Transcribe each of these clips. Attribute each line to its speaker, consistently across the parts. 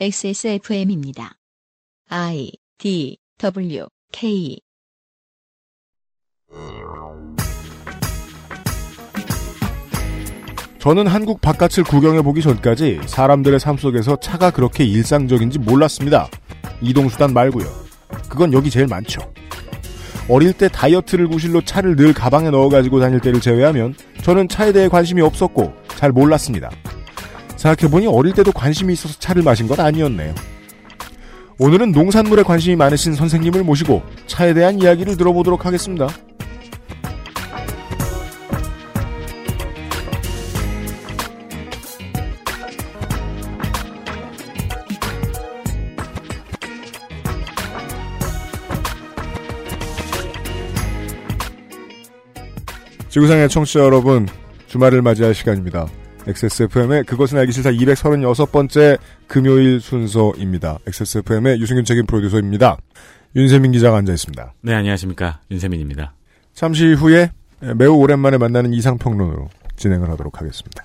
Speaker 1: XSFM입니다. I D W K
Speaker 2: 저는 한국 바깥을 구경해 보기 전까지 사람들의 삶 속에서 차가 그렇게 일상적인지 몰랐습니다. 이동수단 말고요. 그건 여기 제일 많죠. 어릴 때 다이어트를 구실로 차를 늘 가방에 넣어가지고 다닐 때를 제외하면 저는 차에 대해 관심이 없었고 잘 몰랐습니다. 생각해보니 어릴 때도 관심이 있어서 차를 마신 건 아니었네요. 오늘은 농산물에 관심이 많으신 선생님을 모시고 차에 대한 이야기를 들어보도록 하겠습니다. 지구상의 청취자 여러분, 주말을 맞이할 시간입니다. XSFM의 그것은 알기 싫다 236번째 금요일 순서입니다. XSFM의 유승균 책임 프로듀서입니다. 윤세민 기자가 앉아 있습니다.
Speaker 3: 네, 안녕하십니까. 윤세민입니다.
Speaker 2: 잠시 후에 매우 오랜만에 만나는 이상평론으로 진행을 하도록 하겠습니다.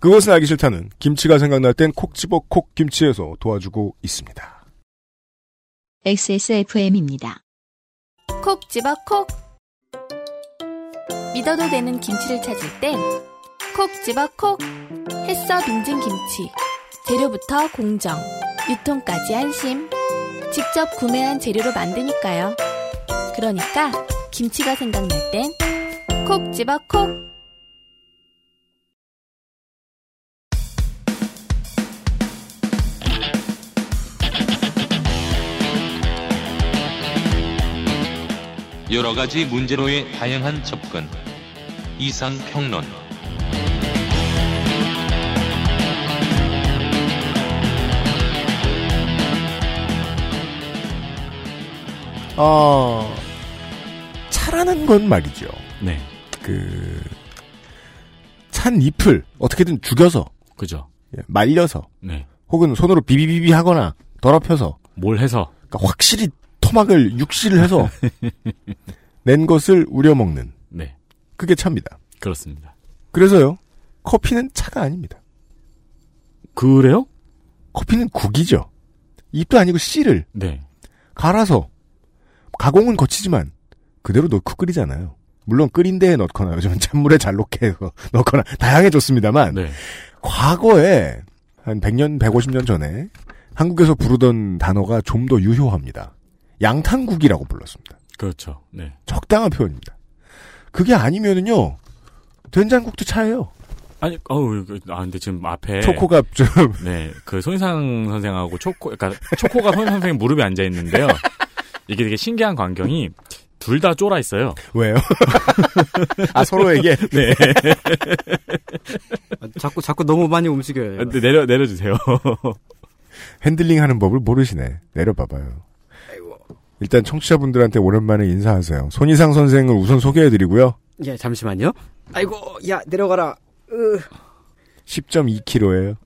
Speaker 2: 그것은 알기 싫다는 김치가 생각날 땐 콕 집어 콕 김치에서 도와주고 있습니다.
Speaker 1: XSFM입니다.
Speaker 4: 콕 집어 콕 믿어도 되는 김치를 찾을 땐 콕 집어 콕. 햇서 빙진 김치. 재료부터 공정. 유통까지 안심. 직접 구매한 재료로 만드니까요. 그러니까 김치가 생각날 땐 콕 집어 콕.
Speaker 5: 여러 가지 문제로의 다양한 접근. 이상 평론.
Speaker 2: 어, 차라는 건 말이죠.
Speaker 3: 네,
Speaker 2: 그, 찬 잎을 어떻게든 죽여서,
Speaker 3: 그죠.
Speaker 2: 예, 말려서,
Speaker 3: 네.
Speaker 2: 혹은 손으로 비비비비 하거나 더럽혀서,
Speaker 3: 뭘 해서,
Speaker 2: 그러니까 확실히 토막을 육실을 해서 낸 것을 우려먹는.
Speaker 3: 네.
Speaker 2: 그게 차입니다.
Speaker 3: 그렇습니다.
Speaker 2: 그래서요, 커피는 차가 아닙니다.
Speaker 3: 그래요?
Speaker 2: 커피는 국이죠. 잎도 아니고 씨를
Speaker 3: 네.
Speaker 2: 갈아서 가공은 거치지만 그대로 넣고 끓이잖아요. 물론 끓인 데에 넣거나 요즘은 찬물에 잘 녹게 해서 넣거나 다양해졌습니다만
Speaker 3: 네.
Speaker 2: 과거에 한 100년, 150년 전에 한국에서 부르던 단어가 좀 더 유효합니다. 양탕국이라고 불렀습니다.
Speaker 3: 그렇죠. 네.
Speaker 2: 적당한 표현입니다. 그게 아니면은요 된장국도 차예요.
Speaker 3: 아니, 어우, 그, 아, 근데 지금 앞에.
Speaker 2: 초코가 좀
Speaker 3: 네. 그 손희상 선생하고 초코, 그러니까 초코가 손희상 선생 무릎에 앉아 있는데요. 이게 되게 신기한 광경이 둘 다 쫄아 있어요.
Speaker 2: 왜요? 아 서로에게
Speaker 3: 네.
Speaker 6: 아, 자꾸 자꾸 너무 많이 움직여요.
Speaker 3: 근데 내려, 내려주세요.
Speaker 2: 핸들링하는 법을 모르시네. 내려봐봐요. 일단 청취자분들한테 오랜만에 인사하세요. 손희상 선생을 우선 소개해드리고요.
Speaker 6: 예, 잠시만요. 아이고, 야 내려가라. 으,
Speaker 2: 10.2kg예요.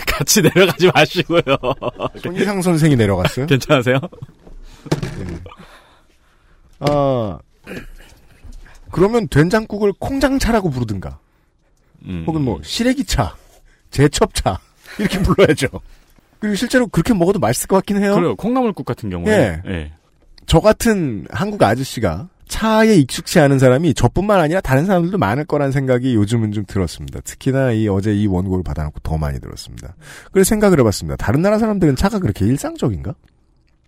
Speaker 3: 같이 내려가지 마시고요.
Speaker 2: 손희상 선생이 내려갔어요.
Speaker 3: 괜찮으세요?
Speaker 2: 아 그러면 된장국을 콩장차라고 부르든가,
Speaker 3: 음.
Speaker 2: 혹은 뭐 시래기차, 제첩차 이렇게 불러야죠. 그리고 실제로 그렇게 먹어도 맛있을 것 같긴 해요.
Speaker 3: 그래요. 콩나물국 같은 경우에.
Speaker 2: 예.
Speaker 3: 예.
Speaker 2: 저 같은 한국 아저씨가 차에 익숙치 않은 사람이 저뿐만 아니라 다른 사람들도 많을 거란 생각이 요즘은 좀 들었습니다. 특히나 이 어제 이 원고를 받아놓고 더 많이 들었습니다. 그래서 생각을 해봤습니다. 다른 나라 사람들은 차가 그렇게 일상적인가?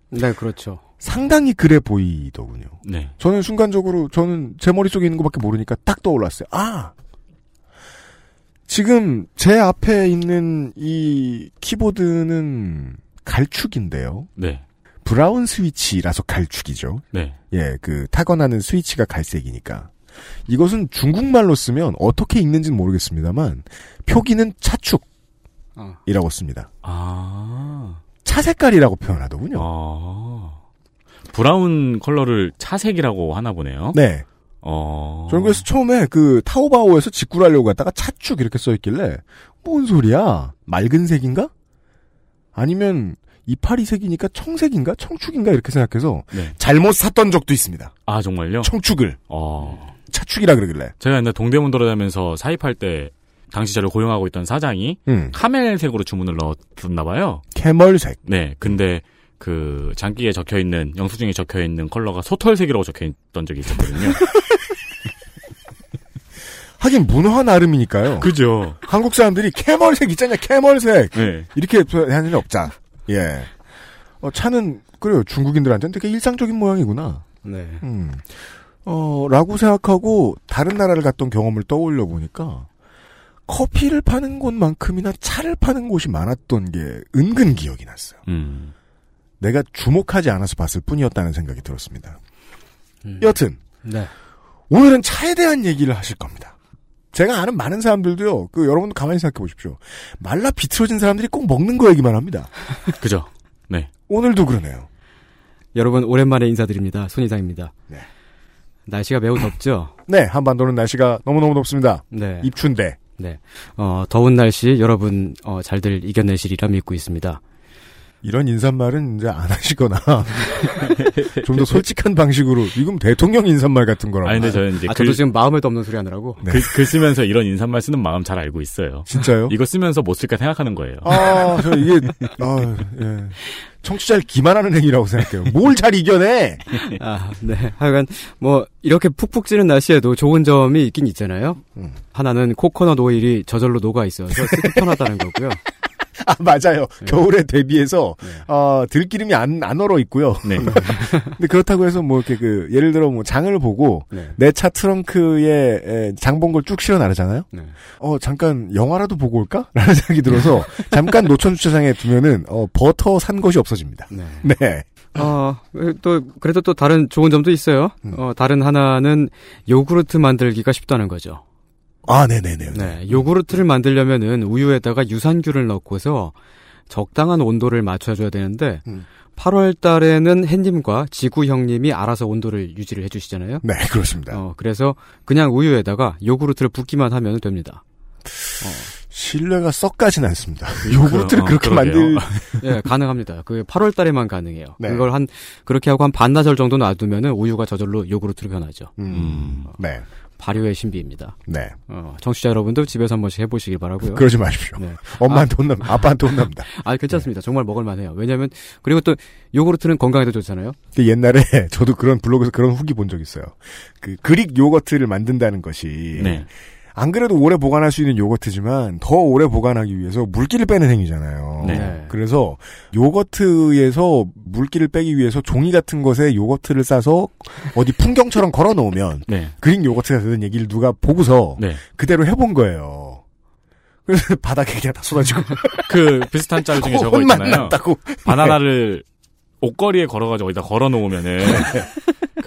Speaker 6: 네, 그렇죠.
Speaker 2: 상당히 그래 보이더군요.
Speaker 3: 네.
Speaker 2: 저는 순간적으로 저는 제 머릿속에 있는 것밖에 모르니까 딱 떠올랐어요. 아! 지금 제 앞에 있는 이 키보드는 갈축인데요.
Speaker 3: 네.
Speaker 2: 브라운 스위치라서 갈축이죠.
Speaker 3: 네.
Speaker 2: 예, 그 타건하는 스위치가 갈색이니까. 이것은 중국말로 쓰면 어떻게 읽는지는 모르겠습니다만 표기는 차축이라고
Speaker 6: 어.
Speaker 2: 씁니다.
Speaker 3: 아.
Speaker 2: 차 색깔이라고 표현하더군요.
Speaker 3: 아. 브라운 컬러를 차색이라고 하나 보네요.
Speaker 2: 네.
Speaker 3: 어.
Speaker 2: 저는 그래서 처음에 그 타오바오에서 직구를 하려고 갔다가 차축 이렇게 써 있길래 뭔 소리야? 맑은 색인가? 아니면 이파리 색이니까 청색인가? 청축인가? 이렇게 생각해서
Speaker 3: 네.
Speaker 2: 잘못 샀던 적도 있습니다.
Speaker 3: 아, 정말요?
Speaker 2: 청축을
Speaker 3: 어.
Speaker 2: 차축이라 그러길래
Speaker 3: 제가 옛날 동대문 돌아다니면서 사입할 때 당시 저를 고용하고 있던 사장이
Speaker 2: 음.
Speaker 3: 카멜색으로 주문을 넣었나 봐요.
Speaker 2: 캐멀색.
Speaker 3: 네, 근데 그 장기에 적혀 있는 영수증에 적혀 있는 컬러가 소털색이라고 적혀 있던 적이 있었거든요.
Speaker 2: 하긴 문화 나름이니까요.
Speaker 3: 그죠?
Speaker 2: 한국 사람들이 캐멀색 있잖냐, 캐멀색.
Speaker 3: 네.
Speaker 2: 이렇게 하는 일 없자. 예. 어, 차는, 그래요. 중국인들한테는 되게 일상적인 모양이구나.
Speaker 6: 네.
Speaker 2: 음. 어, 라고 생각하고 다른 나라를 갔던 경험을 떠올려 보니까 커피를 파는 곳만큼이나 차를 파는 곳이 많았던 게 은근 기억이 났어요.
Speaker 3: 음.
Speaker 2: 내가 주목하지 않아서 봤을 뿐이었다는 생각이 들었습니다.
Speaker 6: 음.
Speaker 2: 여튼
Speaker 6: 네.
Speaker 2: 오늘은 차에 대한 얘기를 하실 겁니다. 제가 아는 많은 사람들도요. 그 여러분도 가만히 생각해 보십시오. 말라 비틀어진 사람들이 꼭 먹는 거 얘기만 합니다.
Speaker 3: 그죠? 네.
Speaker 2: 오늘도 그러네요.
Speaker 6: 여러분 오랜만에 인사드립니다. 손 이상입니다.
Speaker 2: 네.
Speaker 6: 날씨가 매우 덥죠?
Speaker 2: 네, 한반도는 날씨가 너무너무 덥습니다.
Speaker 6: 네.
Speaker 2: 입춘대.
Speaker 6: 네. 어, 더운 날씨 여러분 어, 잘들 이겨내시리라 믿고 있습니다.
Speaker 2: 이런 인사말은 이제 안 하시거나 좀 더 솔직한 방식으로 이건 대통령 인사말 같은 거라고.
Speaker 3: 아니 근데 저는 이제
Speaker 6: 아,
Speaker 3: 글,
Speaker 6: 저도 지금 마음에도 없는 소리 하느라고.
Speaker 2: 네.
Speaker 3: 글, 글 쓰면서 이런 인사말 쓰는 마음 잘 알고 있어요.
Speaker 2: 진짜요?
Speaker 3: 이거 쓰면서 못 쓸까 생각하는 거예요.
Speaker 2: 아, 저 이게 아, 예. 청취자를 기만하는 행위라고 생각해요. 뭘 잘 이겨내?
Speaker 6: 아, 네. 하여간 뭐 이렇게 푹푹 찌는 날씨에도 좋은 점이 있긴 있잖아요.
Speaker 2: 음.
Speaker 6: 하나는 코코넛 오일이 저절로 녹아 있어서 쓰기 편하다는 거고요.
Speaker 2: 아, 맞아요.
Speaker 6: 네.
Speaker 2: 겨울에 대비해서
Speaker 6: 네.
Speaker 2: 어, 들기름이 안, 안 얼어 있고요.
Speaker 3: 네.
Speaker 2: 근데 그렇다고 해서 뭐 이렇게 그 예를 들어 뭐 장을 보고
Speaker 6: 네.
Speaker 2: 내차 트렁크에 장본 걸 쭉 실어 나르잖아요.
Speaker 6: 네.
Speaker 2: 어 잠깐 영화라도 보고 올까? 라는 생각이 들어서 잠깐 노천 주차장에 두면은 어 버터 산 것이 없어집니다.
Speaker 6: 네.
Speaker 2: 네.
Speaker 6: 어, 또 그래도 또 다른 좋은 점도 있어요.
Speaker 2: 음.
Speaker 6: 어, 다른 하나는 요구르트 만들기가 쉽다는 거죠.
Speaker 2: 아, 네네네.
Speaker 6: 네. 요구르트를 만들려면은 우유에다가 유산균을 넣고서 적당한 온도를 맞춰줘야 되는데
Speaker 2: 음.
Speaker 6: 8월 달에는 햇님과 지구 형님이 알아서 온도를 유지를 해주시잖아요.
Speaker 2: 네, 그렇습니다.
Speaker 6: 어, 그래서 그냥 우유에다가 요구르트를 붓기만 하면 됩니다.
Speaker 2: 신뢰가 썩가진 않습니다. 요구르트를
Speaker 3: 어,
Speaker 2: 그렇게
Speaker 3: 그러게요.
Speaker 2: 만들
Speaker 6: 예, 가능합니다. 그 8월 달에만 가능해요.
Speaker 2: 네.
Speaker 6: 그걸 한 그렇게 하고 한 반나절 정도 놔두면은 우유가 저절로 요구르트로 변하죠.
Speaker 2: 음, 네,
Speaker 6: 발효의 신비입니다.
Speaker 2: 네.
Speaker 6: 어, 청취자 여러분도 집에서 한 번씩 해보시길 바라고요.
Speaker 2: 그러지 마십시오.
Speaker 6: 네.
Speaker 2: 엄마한테 혼납, 아빠한테 혼납니다.
Speaker 6: 아, 괜찮습니다. 정말 먹을만해요. 왜냐하면 그리고 또 요구르트는 건강에도 좋잖아요.
Speaker 2: 근데 옛날에 저도 그런 블로그에서 그런 후기 본 적 있어요. 그 그릭 요거트를 만든다는 것이
Speaker 3: 네.
Speaker 2: 안 그래도 오래 보관할 수 있는 요거트지만 더 오래 보관하기 위해서 물기를 빼는 행위잖아요.
Speaker 3: 네.
Speaker 2: 그래서 요거트에서 물기를 빼기 위해서 종이 같은 것에 요거트를 싸서 어디 풍경처럼 걸어 놓으면
Speaker 3: 네.
Speaker 2: 그릭 요거트가 되는 얘기를 누가 보고서
Speaker 3: 네.
Speaker 2: 그대로 해본 거예요. 그래서 바닥에 그냥 다 쏟아지고
Speaker 3: 그 비슷한 짤 중에 저거 있잖아요.
Speaker 2: 났다고.
Speaker 3: 바나나를 옷걸이에 걸어가지고 어디다 걸어 놓으면은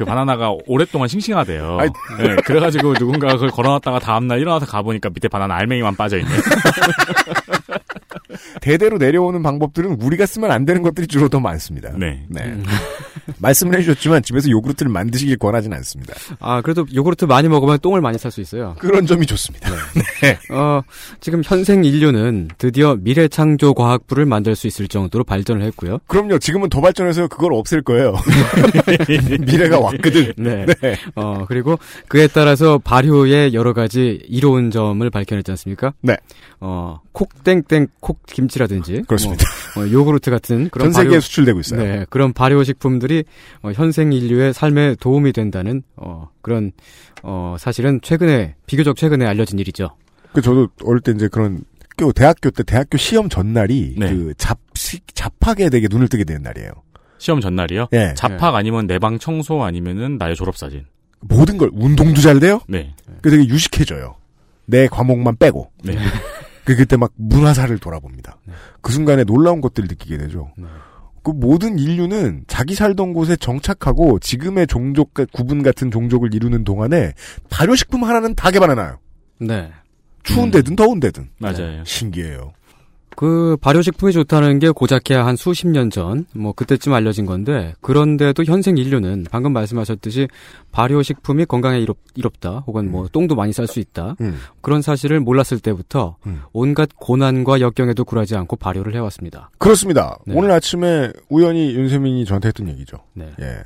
Speaker 3: 그 바나나가 오랫동안 싱싱하대요.
Speaker 2: 아이.
Speaker 3: 네, 그래가지고 누군가 그걸 걸어놨다가 다음날 일어나서 가보니까 밑에 바나나 알맹이만 빠져있네.
Speaker 2: 대대로 내려오는 방법들은 우리가 쓰면 안 되는 것들이 주로 더 많습니다.
Speaker 3: 네.
Speaker 6: 음.
Speaker 2: 말씀을 해주셨지만 집에서 요구르트를 만드시길 권하진 않습니다.
Speaker 6: 아, 그래도 요구르트 많이 먹으면 똥을 많이 살 수 있어요.
Speaker 2: 그런 점이 좋습니다.
Speaker 6: 어, 지금 현생 인류는 드디어 미래창조과학부를 만들 수 있을 정도로 발전을 했고요.
Speaker 2: 그럼요. 지금은 더 발전해서 그걸 없앨 거예요. 미래가 왔거든.
Speaker 6: 네.
Speaker 2: 네.
Speaker 6: 어, 그리고 그에 따라서 발효의 여러 가지 이로운 점을 밝혀냈지 않습니까?
Speaker 2: 네.
Speaker 6: 어, 콕땡땡 콕김치라든지.
Speaker 2: 그렇습니다.
Speaker 6: 뭐, 어, 요구르트 같은 그런
Speaker 2: 전 세계에
Speaker 6: 발효,
Speaker 2: 수출되고 있어요.
Speaker 6: 네, 그런 발효식품들이 어, 현생 인류의 삶에 도움이 된다는 어, 그런 어, 사실은 최근에 비교적 최근에 알려진 일이죠.
Speaker 2: 그 저도 어릴 때 이제 그런 그 대학교 때 대학교 시험 전날이
Speaker 3: 네.
Speaker 2: 그 잡식 잡학에 되게 눈을 뜨게 되는 날이에요.
Speaker 3: 시험 전날이요?
Speaker 2: 예.
Speaker 3: 잡학 아니면 내 방 청소 아니면은 나의 졸업사진.
Speaker 2: 모든 걸 운동도 잘 돼요.
Speaker 3: 네.
Speaker 2: 그 되게 유식해져요. 내 과목만 빼고.
Speaker 3: 네.
Speaker 2: 그 그때 막 문화사를 돌아봅니다. 그 순간에 놀라운 것들을 느끼게 되죠.
Speaker 6: 네.
Speaker 2: 그 모든 인류는 자기 살던 곳에 정착하고 지금의 종족 구분 같은 종족을 이루는 동안에 발효식품 하나는 다 개발해놔요.
Speaker 6: 네.
Speaker 2: 추운
Speaker 3: 음.
Speaker 2: 데든 더운 데든.
Speaker 3: 맞아요.
Speaker 2: 신기해요.
Speaker 6: 그 발효식품이 좋다는 게 고작해야 한 수십 년 전, 뭐 그때쯤 알려진 건데 그런데도 현생 인류는 방금 말씀하셨듯이 발효식품이 건강에 이롭, 이롭다, 혹은 뭐 똥도 많이 쌀 수 있다
Speaker 2: 음.
Speaker 6: 그런 사실을 몰랐을 때부터
Speaker 2: 음.
Speaker 6: 온갖 고난과 역경에도 굴하지 않고 발효를 해왔습니다.
Speaker 2: 그렇습니다.
Speaker 6: 네.
Speaker 2: 오늘 아침에 우연히 윤세민이 저한테 했던 얘기죠.
Speaker 6: 네.
Speaker 2: 예.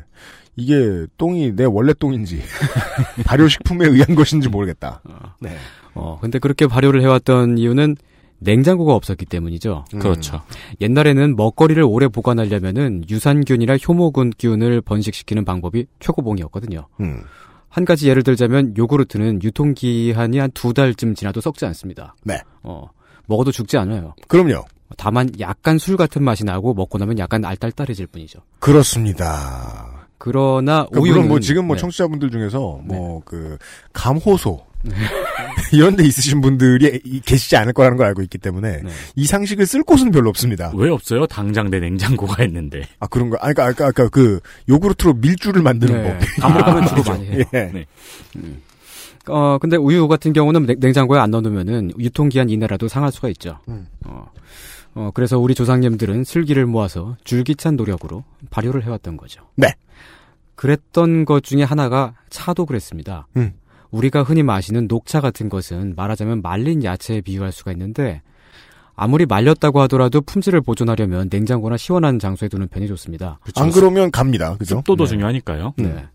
Speaker 2: 이게 똥이 내 원래 똥인지 발효식품에 의한 것인지 모르겠다. 네.
Speaker 6: 어, 근데 그렇게 발효를 해왔던 이유는 냉장고가 없었기 때문이죠.
Speaker 2: 음.
Speaker 3: 그렇죠.
Speaker 6: 옛날에는 먹거리를 오래 보관하려면은 유산균이나 효모균을 번식시키는 방법이 최고봉이었거든요.
Speaker 2: 음.
Speaker 6: 한 가지 예를 들자면 요구르트는 유통기한이 한 두 달쯤 지나도 썩지 않습니다.
Speaker 2: 네.
Speaker 6: 어, 먹어도 죽지 않아요.
Speaker 2: 그럼요.
Speaker 6: 다만 약간 술 같은 맛이 나고 먹고 나면 약간 알딸딸해질 뿐이죠.
Speaker 2: 그렇습니다.
Speaker 6: 그러나
Speaker 2: 그러니까
Speaker 6: 우유는
Speaker 2: 물론 뭐 지금 뭐
Speaker 6: 네.
Speaker 2: 청취자분들 중에서 뭐그 감호소 이런 데 있으신 분들이 이- 계시지 않을 거라는 걸 알고 있기 때문에
Speaker 6: 네.
Speaker 2: 이 상식을 쓸 곳은 별로 없습니다.
Speaker 3: 왜 없어요? 당장 내 냉장고가 있는데.
Speaker 2: 아 그런가? 아 그러니까 아까 아까 그 요구르트로 밀주를 만드는
Speaker 6: 네.
Speaker 2: 법.
Speaker 6: 아무래도 주로 많이 해요.
Speaker 2: 예.
Speaker 3: 네.
Speaker 6: 어, 근데 우유 같은 경우는 냉- 냉장고에 안 넣어놓으면은 유통기한 이내라도 상할 수가 있죠.
Speaker 2: 음.
Speaker 6: 어, 어, 그래서 우리 조상님들은 슬기를 모아서 줄기찬 노력으로 발효를 해왔던 거죠.
Speaker 2: 네.
Speaker 6: 그랬던 것 중에 하나가 차도 그랬습니다.
Speaker 2: 음.
Speaker 6: 우리가 흔히 마시는 녹차 같은 것은 말하자면 말린 야채에 비유할 수가 있는데 아무리 말렸다고 하더라도 품질을 보존하려면 냉장고나 시원한 장소에 두는 편이 좋습니다.
Speaker 2: 안 그러면 갑니다. 그죠?
Speaker 3: 습도도
Speaker 6: 네.
Speaker 3: 중요하니까요.
Speaker 2: 음.
Speaker 6: 네.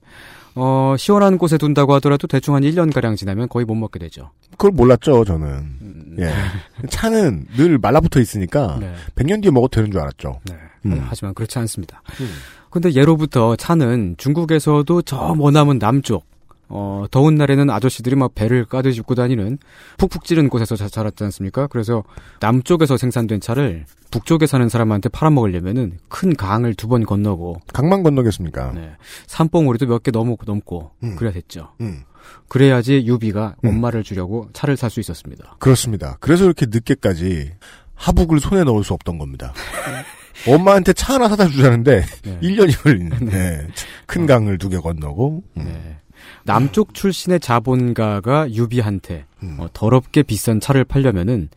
Speaker 6: 어, 시원한 곳에 둔다고 하더라도 대충 한 1년가량 지나면 거의 못 먹게 되죠.
Speaker 2: 그걸 몰랐죠 저는.
Speaker 6: 음,
Speaker 2: 예. 차는 늘 말라붙어 있으니까
Speaker 6: 네.
Speaker 2: 100년 뒤에 먹어도 되는 줄 알았죠.
Speaker 6: 네.
Speaker 2: 음.
Speaker 6: 하지만 그렇지 않습니다. 근데 예로부터 차는 중국에서도 저 머나먼 남쪽, 어, 더운 날에는 아저씨들이 막 배를 까듯이 입고 다니는 푹푹 찌른 곳에서 자- 자랐지 않습니까? 그래서 남쪽에서 생산된 차를 북쪽에 사는 사람한테 팔아먹으려면은 큰 강을 두 번 건너고,
Speaker 2: 강만 건너겠습니까?
Speaker 6: 네. 산봉우리도 몇 개 넘고 넘고,
Speaker 2: 음.
Speaker 6: 그래야 됐죠.
Speaker 2: 음.
Speaker 6: 그래야지 유비가
Speaker 2: 음.
Speaker 6: 엄마를 주려고 차를 살 수 있었습니다.
Speaker 2: 그렇습니다. 그래서 이렇게 늦게까지 하북을 손에 넣을 수 없던 겁니다. 엄마한테 차 하나 사다 주자는데
Speaker 6: 네.
Speaker 2: 1년이 걸린 네. 큰 강을 두 개 건너고 음.
Speaker 6: 네. 남쪽 출신의 자본가가 유비한테
Speaker 2: 음.
Speaker 6: 어, 더럽게 비싼 차를 팔려면은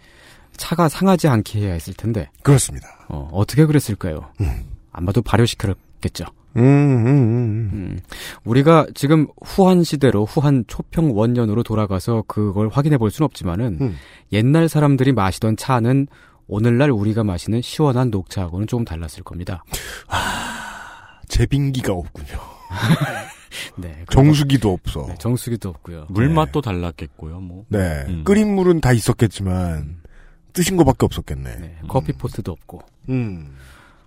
Speaker 6: 차가 상하지 않게 해야 했을 텐데
Speaker 2: 그렇습니다.
Speaker 6: 어, 어떻게 그랬을까요?
Speaker 2: 음.
Speaker 6: 아마도 발효시켰겠죠.
Speaker 2: 음, 음, 음.
Speaker 6: 음, 우리가 지금 후한 시대로 후한 초평 원년으로 돌아가서 그걸 확인해 볼 수는 없지만은
Speaker 2: 음.
Speaker 6: 옛날 사람들이 마시던 차는 오늘날 우리가 마시는 시원한 녹차하고는 조금 달랐을 겁니다.
Speaker 2: 제빙기가 없군요.
Speaker 6: 네,
Speaker 2: 정수기도 없어.
Speaker 6: 네, 정수기도 없고요.
Speaker 3: 물맛도 달랐겠고요. 뭐.
Speaker 2: 네.
Speaker 3: 음.
Speaker 2: 끓인 물은 다 있었겠지만 뜨신 거밖에 없었겠네.
Speaker 6: 네, 커피 포트도 없고.
Speaker 2: 음.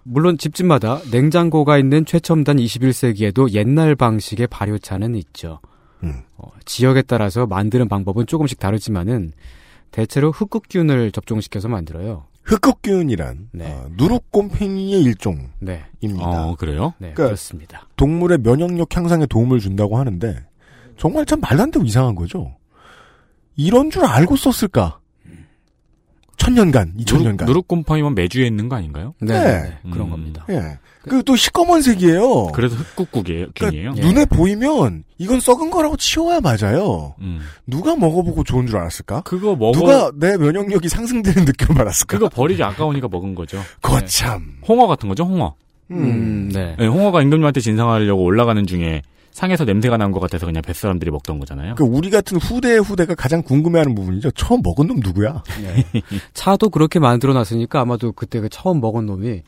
Speaker 6: 물론 집집마다 냉장고가 있는 최첨단 21세기에도 옛날 방식의 발효차는 있죠.
Speaker 2: 음.
Speaker 6: 어, 지역에 따라서 만드는 방법은 조금씩 다르지만은 대체로 흑흑균을 접종시켜서 만들어요.
Speaker 2: 흑흑균이란
Speaker 6: 네.
Speaker 2: 어, 누룩곰팽이의 일종입니다.
Speaker 6: 네,
Speaker 3: 어, 그래요?
Speaker 6: 네
Speaker 2: 그러니까-
Speaker 6: 그렇습니다.
Speaker 2: 동물의 면역력 향상에 도움을 준다고 하는데 정말 참 말도 안 되고 이상한 거죠. 이런 줄 알고 썼을까? 천년간, 이천년간.
Speaker 3: 누룩곰팡이만 매주에 있는 거 아닌가요?
Speaker 6: 네,
Speaker 2: 네.
Speaker 6: 네, 네, 그런
Speaker 3: 음.
Speaker 6: 겁니다.
Speaker 2: 예. 그 또 시꺼먼색이에요.
Speaker 3: 그래서 흑국국이에요.
Speaker 2: 그러니까.
Speaker 6: 예.
Speaker 2: 눈에 보이면 이건 썩은 거라고 치워야 맞아요.
Speaker 3: 음.
Speaker 2: 누가 먹어보고 좋은 줄 알았을까?
Speaker 3: 그거 먹어.
Speaker 2: 누가 내 면역력이 상승되는 느낌을 받았을까?
Speaker 3: 그거 버리기 아까우니까 먹은 거죠.
Speaker 2: 거참.
Speaker 3: 홍어 같은 거죠, 홍어.
Speaker 6: 음, 네.
Speaker 3: 네, 홍어가 임금님한테 진상하려고 올라가는 중에 상에서 냄새가 난 것 같아서 그냥 뱃사람들이 먹던 거잖아요.
Speaker 2: 그 우리 같은 후대의 후대가 가장 궁금해하는 부분이죠. 처음 먹은 놈 누구야?
Speaker 6: 차도 그렇게 만들어 놨으니까 아마도 그때 그 처음 먹은 놈이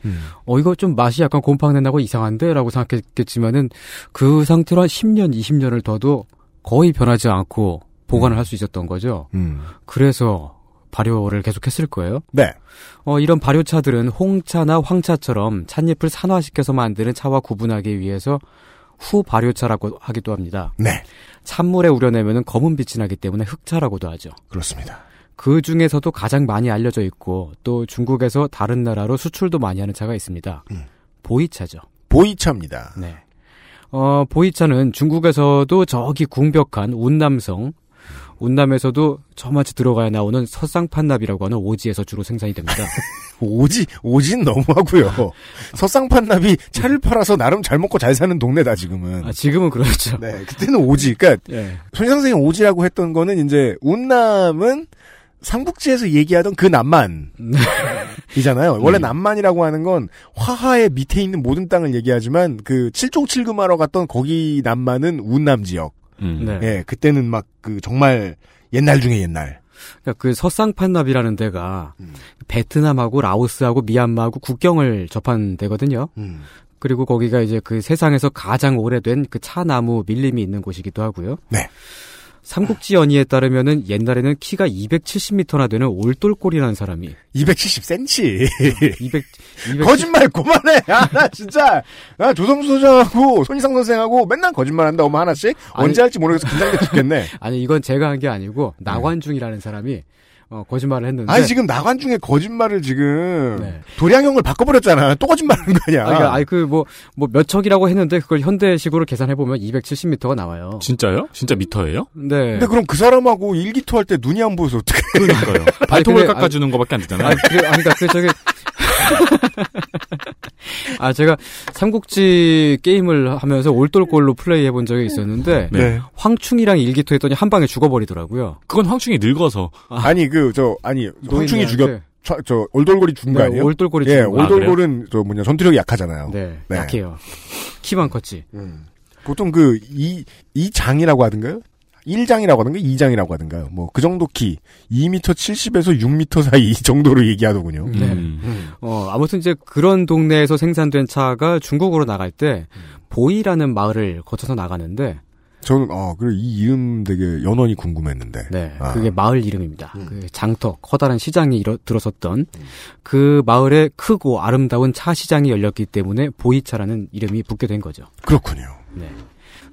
Speaker 6: 어 이거 좀 맛이 약간 곰팡낸다고 이상한데라고 생각했겠지만은 그 상태로 한 10년, 20년을 둬도 거의 변하지 않고 보관을 할수 있었던 거죠.
Speaker 2: 음.
Speaker 6: 그래서 발효를 계속했을 거예요.
Speaker 2: 네.
Speaker 6: 어, 이런 발효차들은 홍차나 황차처럼 찻잎을 산화시켜서 만드는 차와 구분하기 위해서 후 발효차라고 하기도 합니다.
Speaker 2: 네.
Speaker 6: 찬물에 우려내면 검은 빛이 나기 때문에 흑차라고도 하죠.
Speaker 2: 그렇습니다.
Speaker 6: 그 중에서도 가장 많이 알려져 있고 또 중국에서 다른 나라로 수출도 많이 하는 차가 있습니다.
Speaker 2: 음.
Speaker 6: 보이차죠.
Speaker 2: 보이차입니다.
Speaker 6: 네. 어, 보이차는 중국에서도 저기 궁벽한 운남성, 운남에서도 저마치 들어가야 나오는 서쌍판납이라고 하는 오지에서 주로 생산이 됩니다.
Speaker 2: 오지, 오진 너무하고요. 서쌍판납이 차를 팔아서 나름 잘 먹고 잘 사는 동네다, 지금은.
Speaker 6: 아, 지금은 그렇죠.
Speaker 2: 네, 그때는 오지. 그니까,
Speaker 6: 예.
Speaker 2: 손 선생이 오지라고 했던 거는 이제, 운남은 삼국지에서 얘기하던 그 남만. 이잖아요. 원래 남만이라고 하는 건 화하의 밑에 있는 모든 땅을 얘기하지만 그 칠종칠금하러 갔던 거기 남만은 운남 지역.
Speaker 3: 음.
Speaker 6: 네.
Speaker 2: 예, 그때는 막 그 정말 옛날 중에 옛날.
Speaker 6: 그러니까 그 서쌍판납이라는 데가
Speaker 2: 음.
Speaker 6: 베트남하고 라오스하고 미얀마하고 국경을 접한 데거든요.
Speaker 2: 음.
Speaker 6: 그리고 거기가 이제 그 세상에서 가장 오래된 그 차나무 밀림이 있는 곳이기도 하고요.
Speaker 2: 네.
Speaker 6: 삼국지 연의에 따르면은 옛날에는 키가 270m나 되는 올돌골이라는 사람이
Speaker 2: 270cm.
Speaker 6: 200, 200
Speaker 2: 거짓말 그만해. 아, 나 진짜 나 조성수 소장하고 손희상 선생하고 맨날 거짓말한다. 엄마 하나씩
Speaker 6: 아니-
Speaker 2: 언제 할지 모르겠어 긴장돼 죽겠네.
Speaker 6: 아니 이건 제가 한 게 아니고 나관중이라는 사람이 어, 거짓말을 했는데
Speaker 2: 아니 지금 나관 중에 거짓말을 지금
Speaker 6: 네.
Speaker 2: 도량형을 바꿔버렸잖아. 또 거짓말 하는 거 아니야.
Speaker 6: 아니, 아니 그 뭐 뭐 몇 척이라고 했는데 그걸 현대식으로 계산해 보면 270m가 나와요.
Speaker 3: 진짜요? 진짜 미터예요?
Speaker 6: 네.
Speaker 2: 근데 그럼 그 사람하고 일기토 할 때 눈이 안 보여서 어떡해.
Speaker 3: 그러니까요. 발톱을
Speaker 6: 근데-
Speaker 3: 깎아주는 것밖에 안 되잖아요.
Speaker 6: 아, 그, 아니, 그니까, 그, 저기. 아, 제가 삼국지 게임을 하면서 올돌골로 플레이해 본 적이 있었는데,
Speaker 3: 네.
Speaker 6: 황충이랑 일기토 했더니 한 방에 죽어버리더라고요.
Speaker 3: 그건 황충이 늙어서
Speaker 2: 아 니 그 저 아니 황충이 죽였. 저, 저 올돌골이 죽은 거
Speaker 6: 네,
Speaker 2: 아니에요?
Speaker 6: 올돌골이
Speaker 2: 예,
Speaker 6: 죽은 거.
Speaker 3: 아,
Speaker 2: 올돌골은 저 뭐냐 전투력이 약하잖아요.
Speaker 6: 네,
Speaker 2: 네.
Speaker 6: 약해요. 키만 컸지.
Speaker 2: 음. 보통 그 이 이 장이라고 하던가요? 1장이라고 하던가 2장이라고 하던가요? 뭐그 정도 키 2m 70에서 6m 사이 이 정도로 얘기하더군요.
Speaker 6: 네.
Speaker 3: 음.
Speaker 6: 어, 아무튼 이제 그런 동네에서 생산된 차가 중국으로 나갈 때, 보이라는 마을을 거쳐서 나가는데,
Speaker 2: 저는 아 그래 이 이름 되게 연원이 궁금했는데.
Speaker 6: 네,
Speaker 2: 아.
Speaker 6: 그게 마을 이름입니다.
Speaker 2: 음.
Speaker 6: 그 장터, 커다란 시장이 일어, 들어섰던 그 마을에 크고 아름다운 차 시장이 열렸기 때문에 보이차라는 이름이 붙게 된 거죠.
Speaker 2: 그렇군요.
Speaker 6: 네.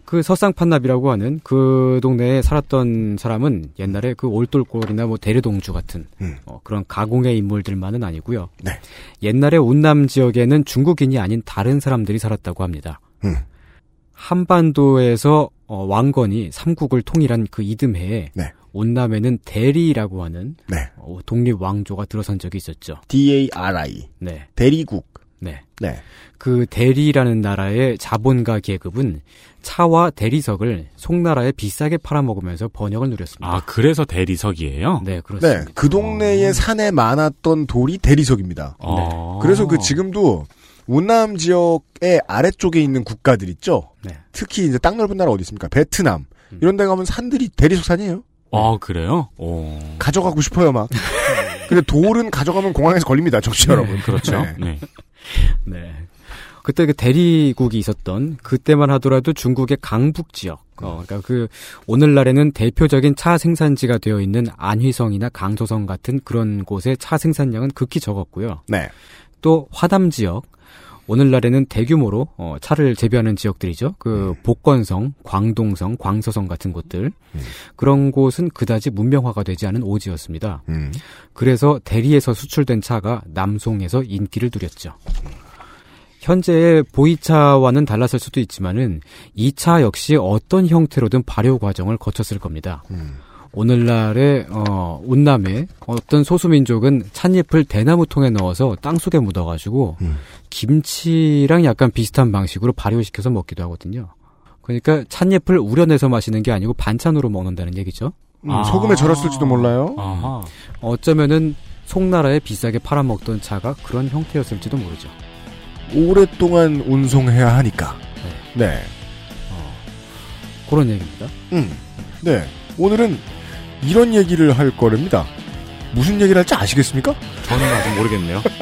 Speaker 6: 그 서쌍판납이라고 하는 그 동네에 살았던 사람은 옛날에 그 올돌골이나 뭐 대려동주 같은
Speaker 2: 음.
Speaker 6: 어, 그런 가공의 인물들만은 아니고요.
Speaker 2: 네.
Speaker 6: 옛날에 운남 지역에는 중국인이 아닌 다른 사람들이 살았다고 합니다.
Speaker 2: 음.
Speaker 6: 한반도에서 어, 왕건이 삼국을 통일한 그 이듬해에
Speaker 2: 네.
Speaker 6: 운남에는 대리라고 하는
Speaker 2: 네.
Speaker 6: 어, 독립 왕조가 들어선 적이 있었죠.
Speaker 2: D A R I
Speaker 6: 네,
Speaker 2: 대리국.
Speaker 6: 네.
Speaker 2: 네.
Speaker 6: 그 대리라는 나라의 자본가 계급은 차와 대리석을 송나라에 비싸게 팔아먹으면서 번영을 누렸습니다.
Speaker 3: 아 그래서 대리석이에요?
Speaker 6: 네, 그렇습니다.
Speaker 2: 네. 그 동네에 산에 많았던 돌이 대리석입니다.
Speaker 3: 어.
Speaker 2: 그래서 그 지금도 운남 지역의 아래쪽에 있는 국가들 있죠.
Speaker 6: 네.
Speaker 2: 특히 이제 땅 넓은 나라 어디 있습니까? 베트남.
Speaker 6: 음.
Speaker 2: 이런 데 가면 산들이 대리석 산이에요.
Speaker 3: 아 그래요? 오.
Speaker 2: 가져가고 싶어요, 막. 근데 돌은 가져가면 공항에서 걸립니다, 정치 여러분.
Speaker 3: 그렇죠.
Speaker 2: 네.
Speaker 3: 네.
Speaker 6: 네. 그때 그 대리국이 있었던 그때만 하더라도 중국의 강북 지역, 어, 그러니까 그 오늘날에는 대표적인 차 생산지가 되어 있는 안휘성이나 강서성 같은 그런 곳의 차 생산량은 극히 적었고요.
Speaker 2: 네.
Speaker 6: 또 화담 지역, 오늘날에는 대규모로 어, 차를 재배하는 지역들이죠. 그 복건성, 광동성, 광서성 같은 곳들
Speaker 2: 음.
Speaker 6: 그런 곳은 그다지 문명화가 되지 않은 오지였습니다.
Speaker 2: 음.
Speaker 6: 그래서 대리에서 수출된 차가 남송에서 인기를 누렸죠. 현재의 보이차와는 달랐을 수도 있지만은 이차 역시 어떤 형태로든 발효 과정을 거쳤을 겁니다.
Speaker 2: 음.
Speaker 6: 오늘날의 어, 운남의 어떤 소수민족은 찻잎을 대나무통에 넣어서 땅속에 묻어가지고
Speaker 2: 음.
Speaker 6: 김치랑 약간 비슷한 방식으로 발효시켜서 먹기도 하거든요. 그러니까 찻잎을 우려내서 마시는 게 아니고 반찬으로 먹는다는 얘기죠.
Speaker 2: 음,
Speaker 3: 아.
Speaker 2: 소금에 절였을지도 몰라요.
Speaker 3: 아하.
Speaker 6: 어쩌면은 송나라에 비싸게 팔아먹던 차가 그런 형태였을지도 모르죠.
Speaker 2: 오랫동안 운송해야 하니까. 네.
Speaker 6: 그런 얘기입니다.
Speaker 2: 음. 네. 오늘은 이런 얘기를 할 거랍니다. 무슨 얘기를 할지 아시겠습니까?
Speaker 3: 저는 아직 모르겠네요.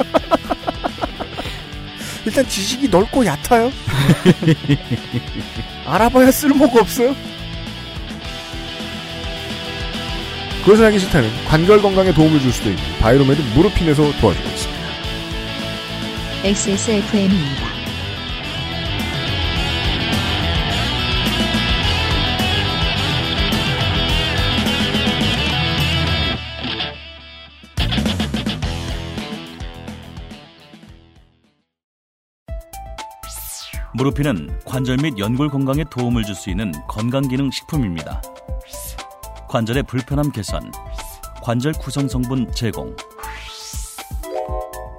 Speaker 2: 일단 지식이 넓고 얕아요. 알아봐야 쓸모가 없어요. 그것을 하기 싫다면 관절 건강에 도움을 줄 수도 있는 바이로메드 무릎핀에서 도와주고 있습니다.
Speaker 1: XSFM입니다.
Speaker 7: 무르피는 관절 및 연골 건강에 도움을 줄 수 있는 건강기능 식품입니다. 관절의 불편함 개선, 관절 구성 성분 제공,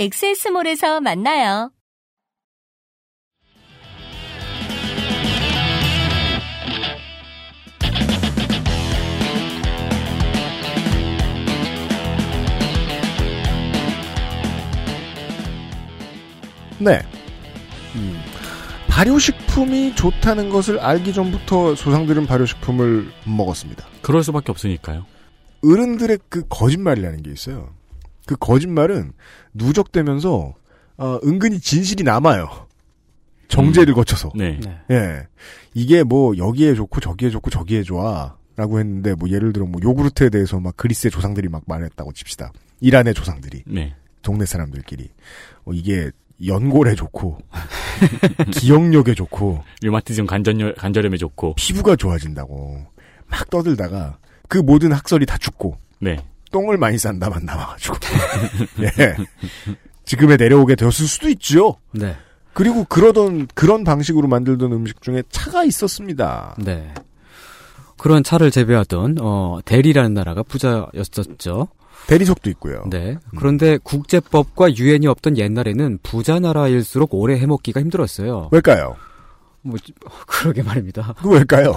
Speaker 8: 엑세스몰에서 만나요.
Speaker 2: 네. 음. 발효식품이 좋다는 것을 알기 전부터 소상들은 발효식품을 먹었습니다.
Speaker 3: 그럴 수밖에 없으니까요.
Speaker 2: 어른들의 그 거짓말이라는 게 있어요. 그 거짓말은 누적되면서 어, 은근히 진실이 남아요. 정제를 거쳐서.
Speaker 3: 네.
Speaker 6: 네.
Speaker 2: 예. 이게 뭐 여기에 좋고 저기에 좋고 저기에 좋아. 라고 했는데 뭐 예를 들어 뭐 요구르트에 대해서 막 그리스의 조상들이 막 말했다고 칩시다. 이란의 조상들이.
Speaker 3: 네.
Speaker 2: 동네 사람들끼리. 어, 이게 연골에 좋고 기억력에 좋고
Speaker 3: 류마티즘 관절 관절염에 좋고.
Speaker 2: 피부가 좋아진다고 막 떠들다가 그 모든 학설이 다 죽고
Speaker 3: 네.
Speaker 2: 똥을 많이 싼다만 남아가지고 예 지금에 내려오게 되었을 수도 있죠.
Speaker 6: 네.
Speaker 2: 그리고 그러던 그런 방식으로 만들던 음식 중에 차가 있었습니다.
Speaker 6: 네. 그런 차를 재배하던 어 대리라는 나라가 부자였었죠.
Speaker 2: 대리석도 있고요.
Speaker 6: 네. 그런데 국제법과 유엔이 없던 옛날에는 부자 나라일수록 오래 해먹기가 힘들었어요.
Speaker 2: 왜일까요?
Speaker 6: 뭐 그러게 말입니다.
Speaker 2: 그 왜일까요?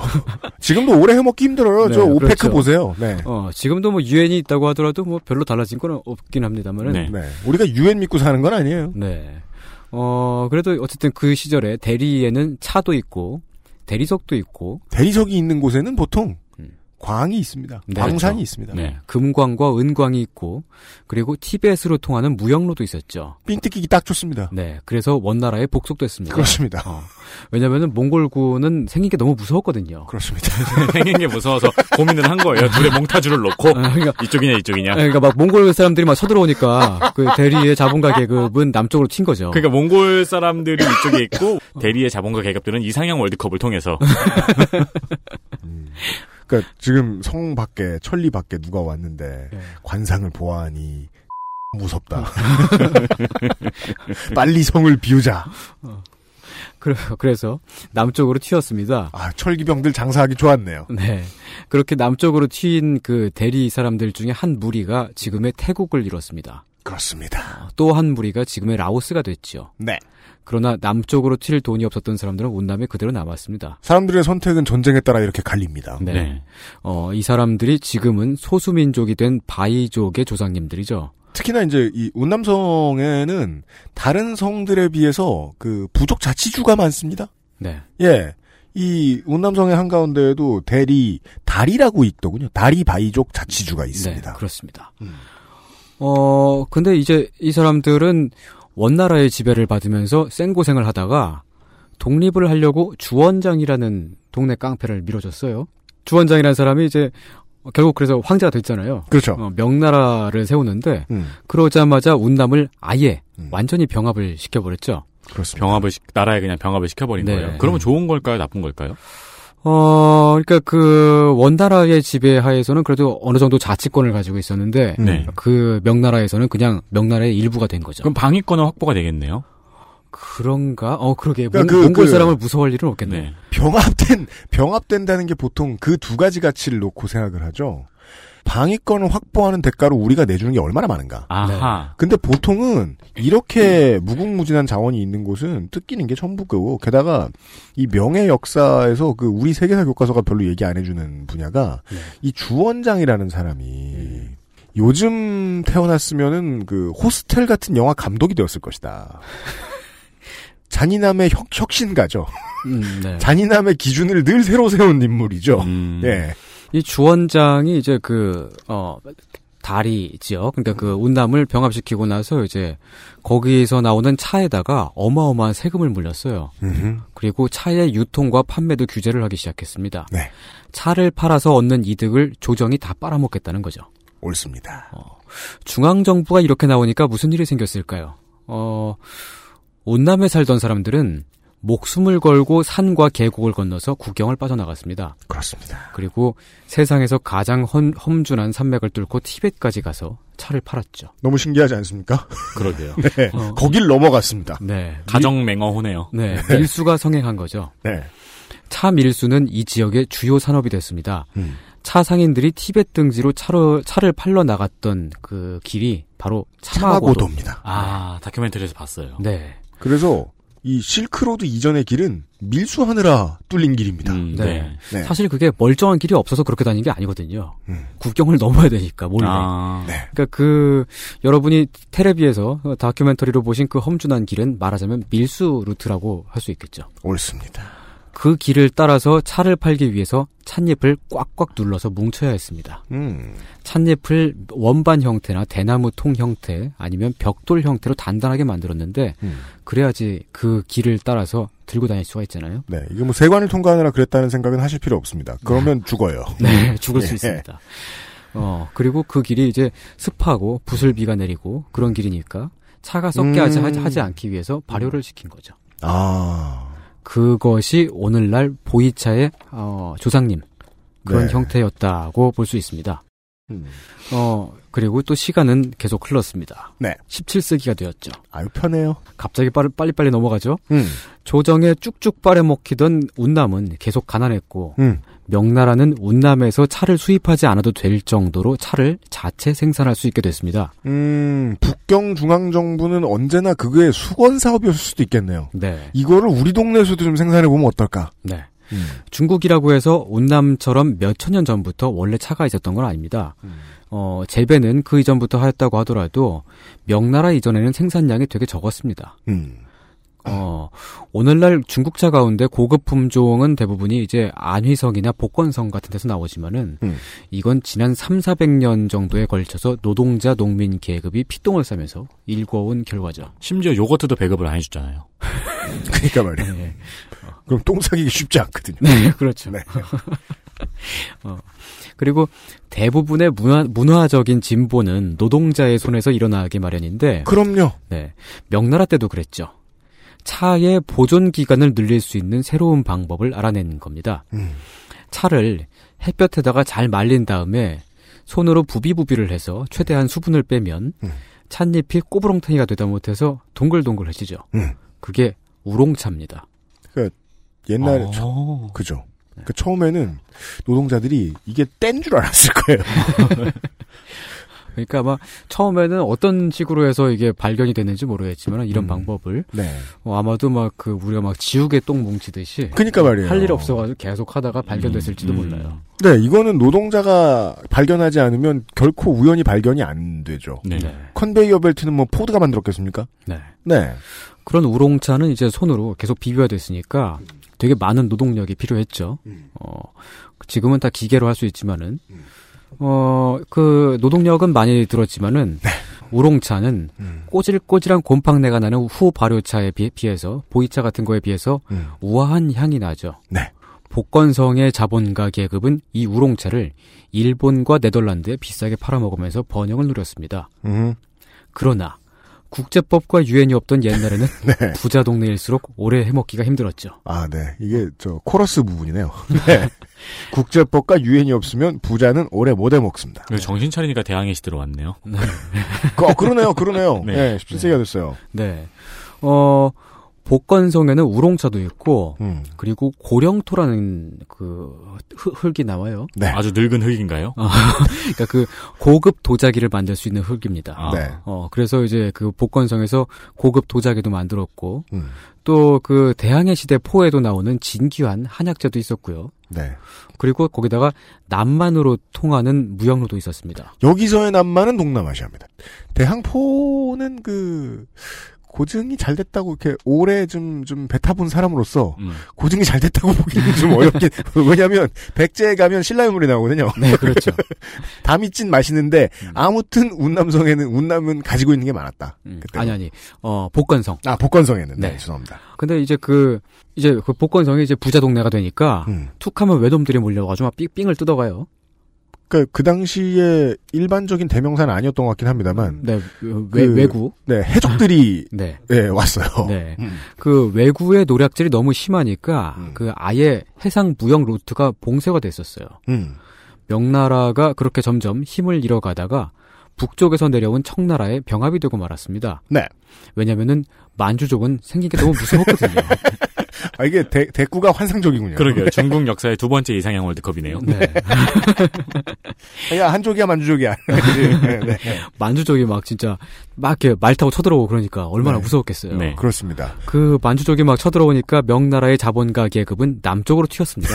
Speaker 2: 지금도 오래 해먹기 힘들어요.
Speaker 6: 네,
Speaker 2: 저 오페크
Speaker 6: 그렇죠.
Speaker 2: 보세요. 네.
Speaker 6: 어 지금도 뭐 유엔이 있다고 하더라도 뭐 별로 달라진 건 없긴 합니다만은.
Speaker 3: 네.
Speaker 2: 네. 우리가 유엔 믿고 사는 건 아니에요.
Speaker 6: 네. 어 그래도 어쨌든 그 시절에 대리에는 차도 있고 대리석도 있고
Speaker 2: 대리석이 있는 곳에는 보통
Speaker 6: 음.
Speaker 2: 광이 있습니다.
Speaker 6: 네,
Speaker 2: 광산이
Speaker 6: 그렇죠.
Speaker 2: 있습니다.
Speaker 3: 네.
Speaker 6: 금광과 은광이 있고 그리고 티벳으로 통하는 무역로도 있었죠.
Speaker 2: 삥 뜯기기 딱 좋습니다.
Speaker 6: 네. 그래서 원나라에 복속됐습니다.
Speaker 2: 그렇습니다.
Speaker 6: 어, 왜냐면은 몽골군은 생긴 게 너무 무서웠거든요.
Speaker 2: 그렇습니다.
Speaker 3: 생긴 게 무서워서 고민을 한 거예요. 둘의 몽타주를 놓고
Speaker 6: 아, 그러니까,
Speaker 3: 이쪽이냐 이쪽이냐.
Speaker 6: 그러니까 막 몽골 사람들이 막 쳐들어오니까 그 대리의 자본가 계급은 남쪽으로 튄 거죠.
Speaker 3: 그러니까 몽골 사람들이 이쪽에 있고 대리의 자본가 계급들은 이상형 월드컵을 통해서
Speaker 2: 그러니까 지금 성 밖에 천리 밖에 누가 왔는데
Speaker 6: 네.
Speaker 2: 관상을 보아하니 무섭다. 빨리 성을 비우자.
Speaker 6: 그래- 그래서 남쪽으로 튀었습니다.
Speaker 2: 아 철기병들 장사하기 좋았네요.
Speaker 6: 네. 그렇게 남쪽으로 튀인 그 대리 사람들 중에 한 무리가 지금의 태국을 이뤘습니다.
Speaker 2: 그렇습니다.
Speaker 6: 또 한 무리가 지금의 라오스가 됐죠.
Speaker 2: 네.
Speaker 6: 그러나 남쪽으로 튈 돈이 없었던 사람들은 운남에 그대로 남았습니다.
Speaker 2: 사람들의 선택은 전쟁에 따라 이렇게 갈립니다.
Speaker 6: 네.
Speaker 3: 네.
Speaker 6: 어, 이 사람들이 지금은 소수민족이 된 바이족의 조상님들이죠.
Speaker 2: 특히나 이제 이 운남성에는 다른 성들에 비해서 그 부족 자치주가 많습니다.
Speaker 6: 네.
Speaker 2: 예. 이 운남성의 한가운데에도 대리 다리라고 있더군요. 다리 바이족 자치주가 있습니다.
Speaker 6: 네, 그렇습니다.
Speaker 2: 음.
Speaker 6: 어, 근데 이제 이 사람들은 원나라의 지배를 받으면서 생고생을 하다가 독립을 하려고 주원장이라는 동네 깡패를 밀어줬어요. 주원장이라는 사람이 이제 결국 그래서 황제가 됐잖아요.
Speaker 2: 그렇죠.
Speaker 6: 어, 명나라를 세우는데
Speaker 2: 음,
Speaker 6: 그러자마자 운남을 아예
Speaker 2: 음.
Speaker 6: 완전히 병합을 시켜버렸죠.
Speaker 2: 그렇습니다.
Speaker 3: 병합을 시- 나라에 그냥 병합을 시켜버린
Speaker 6: 네.
Speaker 3: 거예요. 그러면 좋은 걸까요, 나쁜 걸까요?
Speaker 6: 어, 그러니까 그 원나라의 지배하에서는 그래도 어느 정도 자치권을 가지고 있었는데
Speaker 2: 음.
Speaker 6: 그 명나라에서는 그냥 명나라의 일부가 된 거죠.
Speaker 3: 그럼 방위권은 확보가 되겠네요.
Speaker 6: 그런가? 어, 그러게.
Speaker 2: 그러니까
Speaker 6: 몽,
Speaker 2: 그-
Speaker 6: 몽골
Speaker 2: 그-
Speaker 6: 사람을 무서워할 일은 없겠네.
Speaker 3: 네.
Speaker 2: 병합된 병합된다는 게 보통 그 두 가지 가치를 놓고 생각을 하죠. 방위권을 확보하는 대가로 우리가 내주는 게 얼마나 많은가.
Speaker 3: 아하.
Speaker 2: 근데 보통은 이렇게 무궁무진한 자원이 있는 곳은 뜯기는 게 전부고 게다가 이 명예 역사에서 그 우리 세계사 교과서가 별로 얘기 안 해주는 분야가
Speaker 6: 네.
Speaker 2: 이 주원장이라는 사람이 요즘 태어났으면은 그 호스텔 같은 영화 감독이 되었을 것이다. 잔인함의 혁, 혁신가죠.
Speaker 6: 음, 네.
Speaker 2: 잔인함의 기준을 늘 새로 세운 인물이죠.
Speaker 3: 음.
Speaker 2: 예.
Speaker 6: 이 주원장이 이제 그, 어, 다리 지역, 그러니까 그 운남을 병합시키고 나서 이제 거기에서 나오는 차에다가 어마어마한 세금을 물렸어요.
Speaker 2: 음흠.
Speaker 6: 그리고 차의 유통과 판매도 규제를 하기 시작했습니다.
Speaker 2: 네.
Speaker 6: 차를 팔아서 얻는 이득을 조정이 다 빨아먹겠다는 거죠.
Speaker 2: 옳습니다.
Speaker 6: 중앙정부가 이렇게 나오니까 무슨 일이 생겼을까요? 어, 운남에 살던 사람들은 목숨을 걸고 산과 계곡을 건너서 국경을 빠져나갔습니다.
Speaker 2: 그렇습니다.
Speaker 6: 그리고 세상에서 가장 험, 험준한 산맥을 뚫고 티벳까지 가서 차를 팔았죠.
Speaker 2: 너무 신기하지 않습니까?
Speaker 3: 그러게요.
Speaker 2: 네.
Speaker 6: 어.
Speaker 2: 거길 넘어갔습니다.
Speaker 6: 네.
Speaker 3: 가정 맹어호네요.
Speaker 6: 밀, 네. 밀수가 성행한 거죠.
Speaker 2: 네.
Speaker 6: 차 밀수는 이 지역의 주요 산업이 됐습니다.
Speaker 2: 음.
Speaker 6: 차 상인들이 티벳 등지로 차로, 차를 팔러 나갔던 그 길이 바로 차마고도.
Speaker 2: 차마고도입니다.
Speaker 3: 아, 다큐멘터리에서 봤어요.
Speaker 6: 네.
Speaker 2: 그래서 이 실크로드 이전의 길은 밀수하느라 뚫린 길입니다.
Speaker 3: 음,
Speaker 6: 네.
Speaker 3: 네.
Speaker 2: 네.
Speaker 6: 사실 그게 멀쩡한 길이 없어서 그렇게 다니는 게 아니거든요.
Speaker 2: 음.
Speaker 6: 국경을 넘어야 되니까 몰래.
Speaker 3: 아,
Speaker 2: 네.
Speaker 6: 그러니까 그 여러분이 텔레비에서 다큐멘터리로 보신 그 험준한 길은 말하자면 밀수 루트라고 할 수 있겠죠.
Speaker 2: 옳습니다.
Speaker 6: 그 길을 따라서 차를 팔기 위해서 찻잎을 꽉꽉 눌러서 뭉쳐야 했습니다.
Speaker 2: 음.
Speaker 6: 찻잎을 원반 형태나 대나무 통 형태 아니면 벽돌 형태로 단단하게 만들었는데
Speaker 2: 음.
Speaker 6: 그래야지 그 길을 따라서 들고 다닐 수가 있잖아요.
Speaker 2: 네, 이게 뭐 세관을 통과하느라 그랬다는 생각은 하실 필요 없습니다. 그러면 죽어요.
Speaker 6: 네, 죽을 수
Speaker 2: 예.
Speaker 6: 있습니다. 어, 그리고 그 길이 이제 습하고 부슬비가 내리고 그런 길이니까 차가 썩게
Speaker 2: 음.
Speaker 6: 하지- 하지 않기 위해서 발효를 시킨 거죠.
Speaker 2: 아,
Speaker 6: 그것이 오늘날 보이차의 어, 조상님 그런
Speaker 2: 네.
Speaker 6: 형태였다고 볼 수 있습니다.
Speaker 2: 음.
Speaker 6: 어, 그리고 또 시간은 계속 흘렀습니다.
Speaker 2: 네.
Speaker 6: 17세기가 되었죠.
Speaker 2: 아유 편해요.
Speaker 6: 갑자기 빠르, 빨리빨리 넘어가죠.
Speaker 2: 음,
Speaker 6: 조정에 쭉쭉 빨아먹히던 운남은 계속 가난했고
Speaker 2: 음,
Speaker 6: 명나라는 운남에서 차를 수입하지 않아도 될 정도로 차를 자체 생산할 수 있게 됐습니다.
Speaker 2: 음, 북경 중앙 정부는 언제나 그게 수건 사업이었을 수도 있겠네요.
Speaker 6: 네.
Speaker 2: 이거를 우리 동네에서도 좀 생산해 보면 어떨까?
Speaker 6: 네.
Speaker 2: 음.
Speaker 6: 중국이라고 해서 운남처럼 몇천 년 전부터 원래 차가 있었던 건 아닙니다.
Speaker 2: 음.
Speaker 6: 어, 재배는 그 이전부터 하였다고 하더라도 명나라 이전에는 생산량이 되게 적었습니다.
Speaker 2: 음.
Speaker 6: 어, 오늘날 중국차 가운데 고급 품종은 대부분이 이제 안휘성이나 복건성 같은 데서 나오지만은
Speaker 2: 음.
Speaker 6: 이건 지난 3, 400년 정도에 걸쳐서 노동자 농민 계급이 피똥을 싸면서 일궈온 결과죠.
Speaker 3: 심지어 요거트도 배급을 안 해주잖아요.
Speaker 2: 그러니까 말이에요.
Speaker 6: 네.
Speaker 2: 그럼 똥 싸기가 쉽지 않거든요.
Speaker 6: 네, 그렇죠.
Speaker 2: 네.
Speaker 6: 어, 그리고 대부분의 문화, 문화적인 진보는 노동자의 손에서 일어나기 마련인데,
Speaker 2: 그럼요.
Speaker 6: 네, 명나라 때도 그랬죠. 차의 보존 기간을 늘릴 수 있는 새로운 방법을 알아낸 겁니다.
Speaker 2: 음.
Speaker 6: 차를 햇볕에다가 잘 말린 다음에 손으로 부비부비를 해서 최대한 수분을 빼면
Speaker 2: 음.
Speaker 6: 찻잎이 꼬부렁탱이가 되다 못해서 동글동글해지죠.
Speaker 2: 음.
Speaker 6: 그게 우롱차입니다.
Speaker 2: 옛날에
Speaker 3: 어.
Speaker 2: 처- 그죠. 그 처음에는 노동자들이 이게 뗀 줄 알았을 거예요.
Speaker 6: 그러니까 아마 처음에는 어떤 식으로 해서 이게 발견이 됐는지 모르겠지만 이런
Speaker 2: 음.
Speaker 6: 방법을
Speaker 2: 네.
Speaker 6: 어, 아마도 막 그 우리가 막 지우개 똥 뭉치듯이
Speaker 2: 그러니까 말이에요.
Speaker 6: 할 일 없어가지고 계속 하다가 발견됐을지도
Speaker 3: 음.
Speaker 6: 몰라요.
Speaker 2: 네, 이거는 노동자가 발견하지 않으면 결코 우연히 발견이 안 되죠.
Speaker 3: 네.
Speaker 2: 컨베이어 벨트는 뭐 포드가 만들었겠습니까?
Speaker 6: 네.
Speaker 2: 네.
Speaker 6: 그런 우롱차는 이제 손으로 계속 비벼야 됐으니까 되게 많은 노동력이 필요했죠.
Speaker 2: 음.
Speaker 6: 어, 지금은 다 기계로 할 수 있지만은,
Speaker 2: 음.
Speaker 6: 어, 그 노동력은 많이 들었지만은, 우롱차는
Speaker 2: 네. 음.
Speaker 6: 꼬질꼬질한 곰팡내가 나는 후 발효차에 비, 비해서, 보이차 같은 거에 비해서
Speaker 2: 음.
Speaker 6: 우아한 향이 나죠.
Speaker 2: 네.
Speaker 6: 복건성의 자본가 계급은 이 우롱차를 일본과 네덜란드에 비싸게 팔아먹으면서 번영을 누렸습니다.
Speaker 2: 음.
Speaker 6: 그러나 국제법과 유엔이 없던 옛날에는
Speaker 2: 네.
Speaker 6: 부자 동네일수록 오래 해먹기가 힘들었죠.
Speaker 2: 아, 네. 이게 저 코러스 부분이네요. 네. 국제법과 유엔이 없으면 부자는 오래 못 해먹습니다.
Speaker 3: 그래서 정신 차리니까 대항해 시대로 왔네요.
Speaker 2: 어, 그러네요, 그러네요. 네,
Speaker 3: 네.
Speaker 2: 17세기가 됐어요.
Speaker 6: 네. 어, 복건성에는 우롱차도 있고,
Speaker 2: 음.
Speaker 6: 그리고 고령토라는 그 흙- 흙이 나와요.
Speaker 2: 네.
Speaker 3: 아주 늙은 흙인가요?
Speaker 6: 그러니까 그 고급 도자기를 만들 수 있는 흙입니다.
Speaker 3: 아.
Speaker 2: 네.
Speaker 6: 어, 그래서 이제 그 복건성에서 고급 도자기도 만들었고,
Speaker 2: 음.
Speaker 6: 또그 대항해 시대 포에도 나오는 진귀한 한약재도 있었고요.
Speaker 2: 네.
Speaker 6: 그리고 거기다가 남만으로 통하는 무역로도 있었습니다.
Speaker 2: 여기서의 남만은 동남아시아입니다. 대항포는 그 고증이 잘 됐다고 이렇게 오래 좀좀배 타본 사람으로서
Speaker 3: 음.
Speaker 2: 고증이 잘 됐다고 보기는 좀 어렵긴 왜냐하면 백제에 가면 신라유물이 나오거든요.
Speaker 6: 네, 그렇죠.
Speaker 2: 담이 찐 맛있는데
Speaker 6: 음.
Speaker 2: 아무튼 운남성에는 운남은 가지고 있는 게 많았다.
Speaker 6: 음. 아니 아니. 어, 복건성.
Speaker 2: 아 복건성에는 네,
Speaker 6: 네.
Speaker 2: 죄송합니다.
Speaker 6: 근데 이제 그 이제 그 복건성이 이제 부자 동네가 되니까
Speaker 2: 음.
Speaker 6: 툭하면 외놈들이 몰려가지고 막 삥, 삥을 뜯어가요.
Speaker 2: 그러니까 그 당시에 일반적인 대명사는 아니었던 것 같긴 합니다만
Speaker 6: 네, 외,
Speaker 2: 그-
Speaker 6: 외구.
Speaker 2: 네 해적들이
Speaker 6: 네.
Speaker 2: 네, 왔어요.
Speaker 6: 네.
Speaker 2: 음.
Speaker 6: 그 외구의 노략질이 너무 심하니까
Speaker 2: 음.
Speaker 6: 그 아예 해상 무역 루트가 봉쇄가 됐었어요.
Speaker 2: 음.
Speaker 6: 명나라가 그렇게 점점 힘을 잃어가다가 북쪽에서 내려온 청나라에 병합이 되고 말았습니다.
Speaker 2: 네.
Speaker 6: 왜냐면은 만주족은 생긴 게 너무 무서웠거든요.
Speaker 2: 아, 이게 대, 대구가 환상적이군요.
Speaker 3: 그러게요. 중국 역사의 두 번째 이상형 월드컵이네요.
Speaker 6: 네.
Speaker 2: 야, 한족이야, 만주족이야. 네, 네.
Speaker 6: 만주족이 막 진짜 막 이렇게 말 타고 쳐들어오고 그러니까 얼마나
Speaker 2: 네.
Speaker 6: 무서웠겠어요.
Speaker 3: 네.
Speaker 2: 그렇습니다.
Speaker 6: 그 만주족이 막 쳐들어오니까 명나라의 자본가 계급은 남쪽으로 튀었습니다.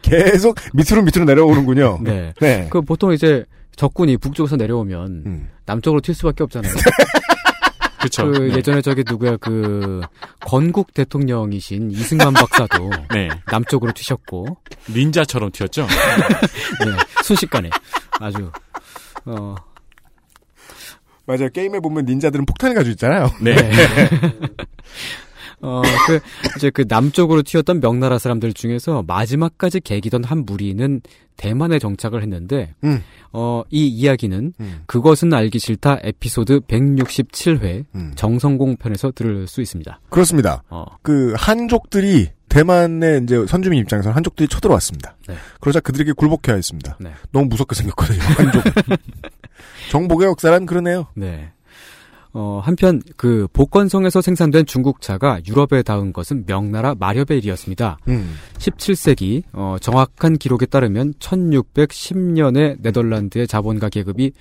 Speaker 2: 계속 밑으로 밑으로 내려오는군요.
Speaker 6: 네.
Speaker 2: 네.
Speaker 6: 그 보통 이제 적군이 북쪽에서 내려오면
Speaker 2: 음.
Speaker 6: 남쪽으로 튈 수밖에 없잖아요.
Speaker 3: 그렇죠.
Speaker 6: 그
Speaker 3: 네.
Speaker 6: 예전에 저기 누구야 그 건국 대통령이신 이승만 박사도
Speaker 3: 네.
Speaker 6: 남쪽으로 튀셨고
Speaker 3: 닌자처럼 튀었죠?
Speaker 6: 네, 순식간에 아주 어
Speaker 2: 맞아요. 게임에 보면 닌자들은 폭탄을 가지고 있잖아요.
Speaker 3: 네.
Speaker 6: 어, 그, 이제 그 남쪽으로 튀었던 명나라 사람들 중에서 마지막까지 계기던 한 무리는 대만에 정착을 했는데,
Speaker 2: 음.
Speaker 6: 어, 이 이야기는
Speaker 2: 음.
Speaker 6: 그것은 알기 싫다 에피소드 167회
Speaker 2: 음.
Speaker 6: 정성공 편에서 들을 수 있습니다.
Speaker 2: 그렇습니다.
Speaker 6: 어,
Speaker 2: 그 한족들이 대만의 이제 선주민 입장에서는 한족들이 쳐들어왔습니다.
Speaker 6: 네.
Speaker 2: 그러자 그들에게 굴복해야 했습니다.
Speaker 6: 네.
Speaker 2: 너무 무섭게 생겼거든요. 한족. 정복의 역사란 그러네요.
Speaker 6: 네. 어, 한편 그 복건성에서 생산된 중국차가 유럽에 닿은 것은 명나라 마렵의 일이었습니다.
Speaker 2: 음.
Speaker 6: 17세기 어, 정확한 기록에 따르면 1610년에 네덜란드의 자본가 계급이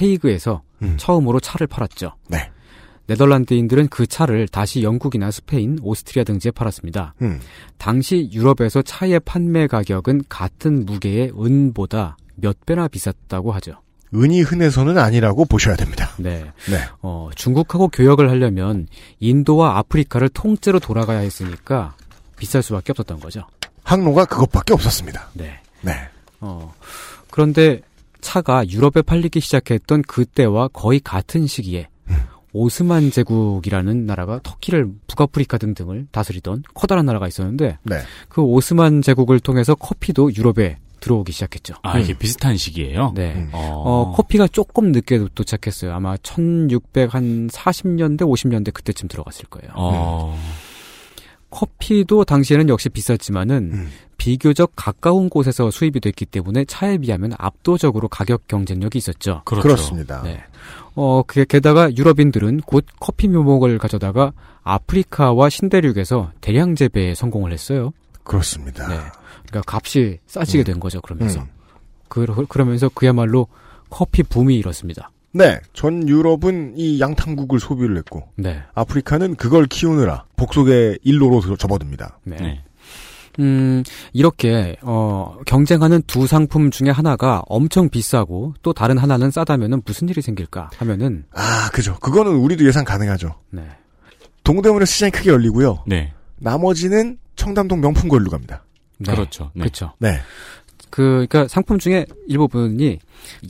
Speaker 6: 헤이그에서
Speaker 2: 음.
Speaker 6: 처음으로 차를 팔았죠.
Speaker 2: 네.
Speaker 6: 네덜란드인들은 그 차를 다시 영국이나 스페인, 오스트리아 등지에 팔았습니다.
Speaker 2: 음.
Speaker 6: 당시 유럽에서 차의 판매 가격은 같은 무게의 은보다 몇 배나 비쌌다고 하죠.
Speaker 2: 은이 흔해서는 아니라고 보셔야 됩니다.
Speaker 6: 네.
Speaker 2: 네.
Speaker 6: 어, 중국하고 교역을 하려면 인도와 아프리카를 통째로 돌아가야 했으니까 비쌀 수밖에 없었던 거죠.
Speaker 2: 항로가 그것밖에 없었습니다.
Speaker 6: 네.
Speaker 2: 네.
Speaker 6: 어, 그런데 차가 유럽에 팔리기 시작했던 그때와 거의 같은 시기에 오스만 제국이라는 나라가 터키를 북아프리카 등등을 다스리던 커다란 나라가 있었는데
Speaker 2: 네.
Speaker 6: 그 오스만 제국을 통해서 커피도 유럽에 들어오기 시작했죠.
Speaker 3: 아, 이게 비슷한 시기예요?
Speaker 6: 네.
Speaker 2: 음.
Speaker 3: 어,
Speaker 6: 어, 커피가 조금 늦게 도- 도착했어요. 아마 1640년대, 50년대 그때쯤 들어갔을 거예요.
Speaker 3: 어,
Speaker 6: 커피도 당시에는 역시 비쌌지만은
Speaker 2: 음.
Speaker 6: 비교적 가까운 곳에서 수입이 됐기 때문에 차에 비하면 압도적으로 가격 경쟁력이 있었죠.
Speaker 3: 그렇죠.
Speaker 2: 그렇습니다.
Speaker 6: 네. 어, 그, 게다가 유럽인들은 곧 커피 묘목을 가져다가 아프리카와 신대륙에서 대량 재배에 성공을 했어요.
Speaker 2: 그렇습니다.
Speaker 6: 네. 그러니까 값이 싸지게
Speaker 2: 음.
Speaker 6: 된 거죠, 그러면서.
Speaker 2: 음.
Speaker 6: 그, 그러면서 그야말로 커피 붐이 일었습니다.
Speaker 2: 네. 전 유럽은 이 양탕국을 소비를 했고
Speaker 6: 네.
Speaker 2: 아프리카는 그걸 키우느라 복속의 일로로 들- 접어듭니다.
Speaker 6: 네.
Speaker 3: 네.
Speaker 6: 음, 이렇게, 어, 경쟁하는 두 상품 중에 하나가 엄청 비싸고 또 다른 하나는 싸다면은 무슨 일이 생길까 하면은,
Speaker 2: 아, 그죠. 그거는 우리도 예상 가능하죠.
Speaker 6: 네.
Speaker 2: 동대문에 시장이 크게 열리고요.
Speaker 3: 네.
Speaker 2: 나머지는 청담동 명품 거리로 갑니다.
Speaker 6: 네.
Speaker 3: 그렇죠. 네.
Speaker 6: 그렇죠.
Speaker 2: 네.
Speaker 6: 그, 그니까 상품 중에 일부분이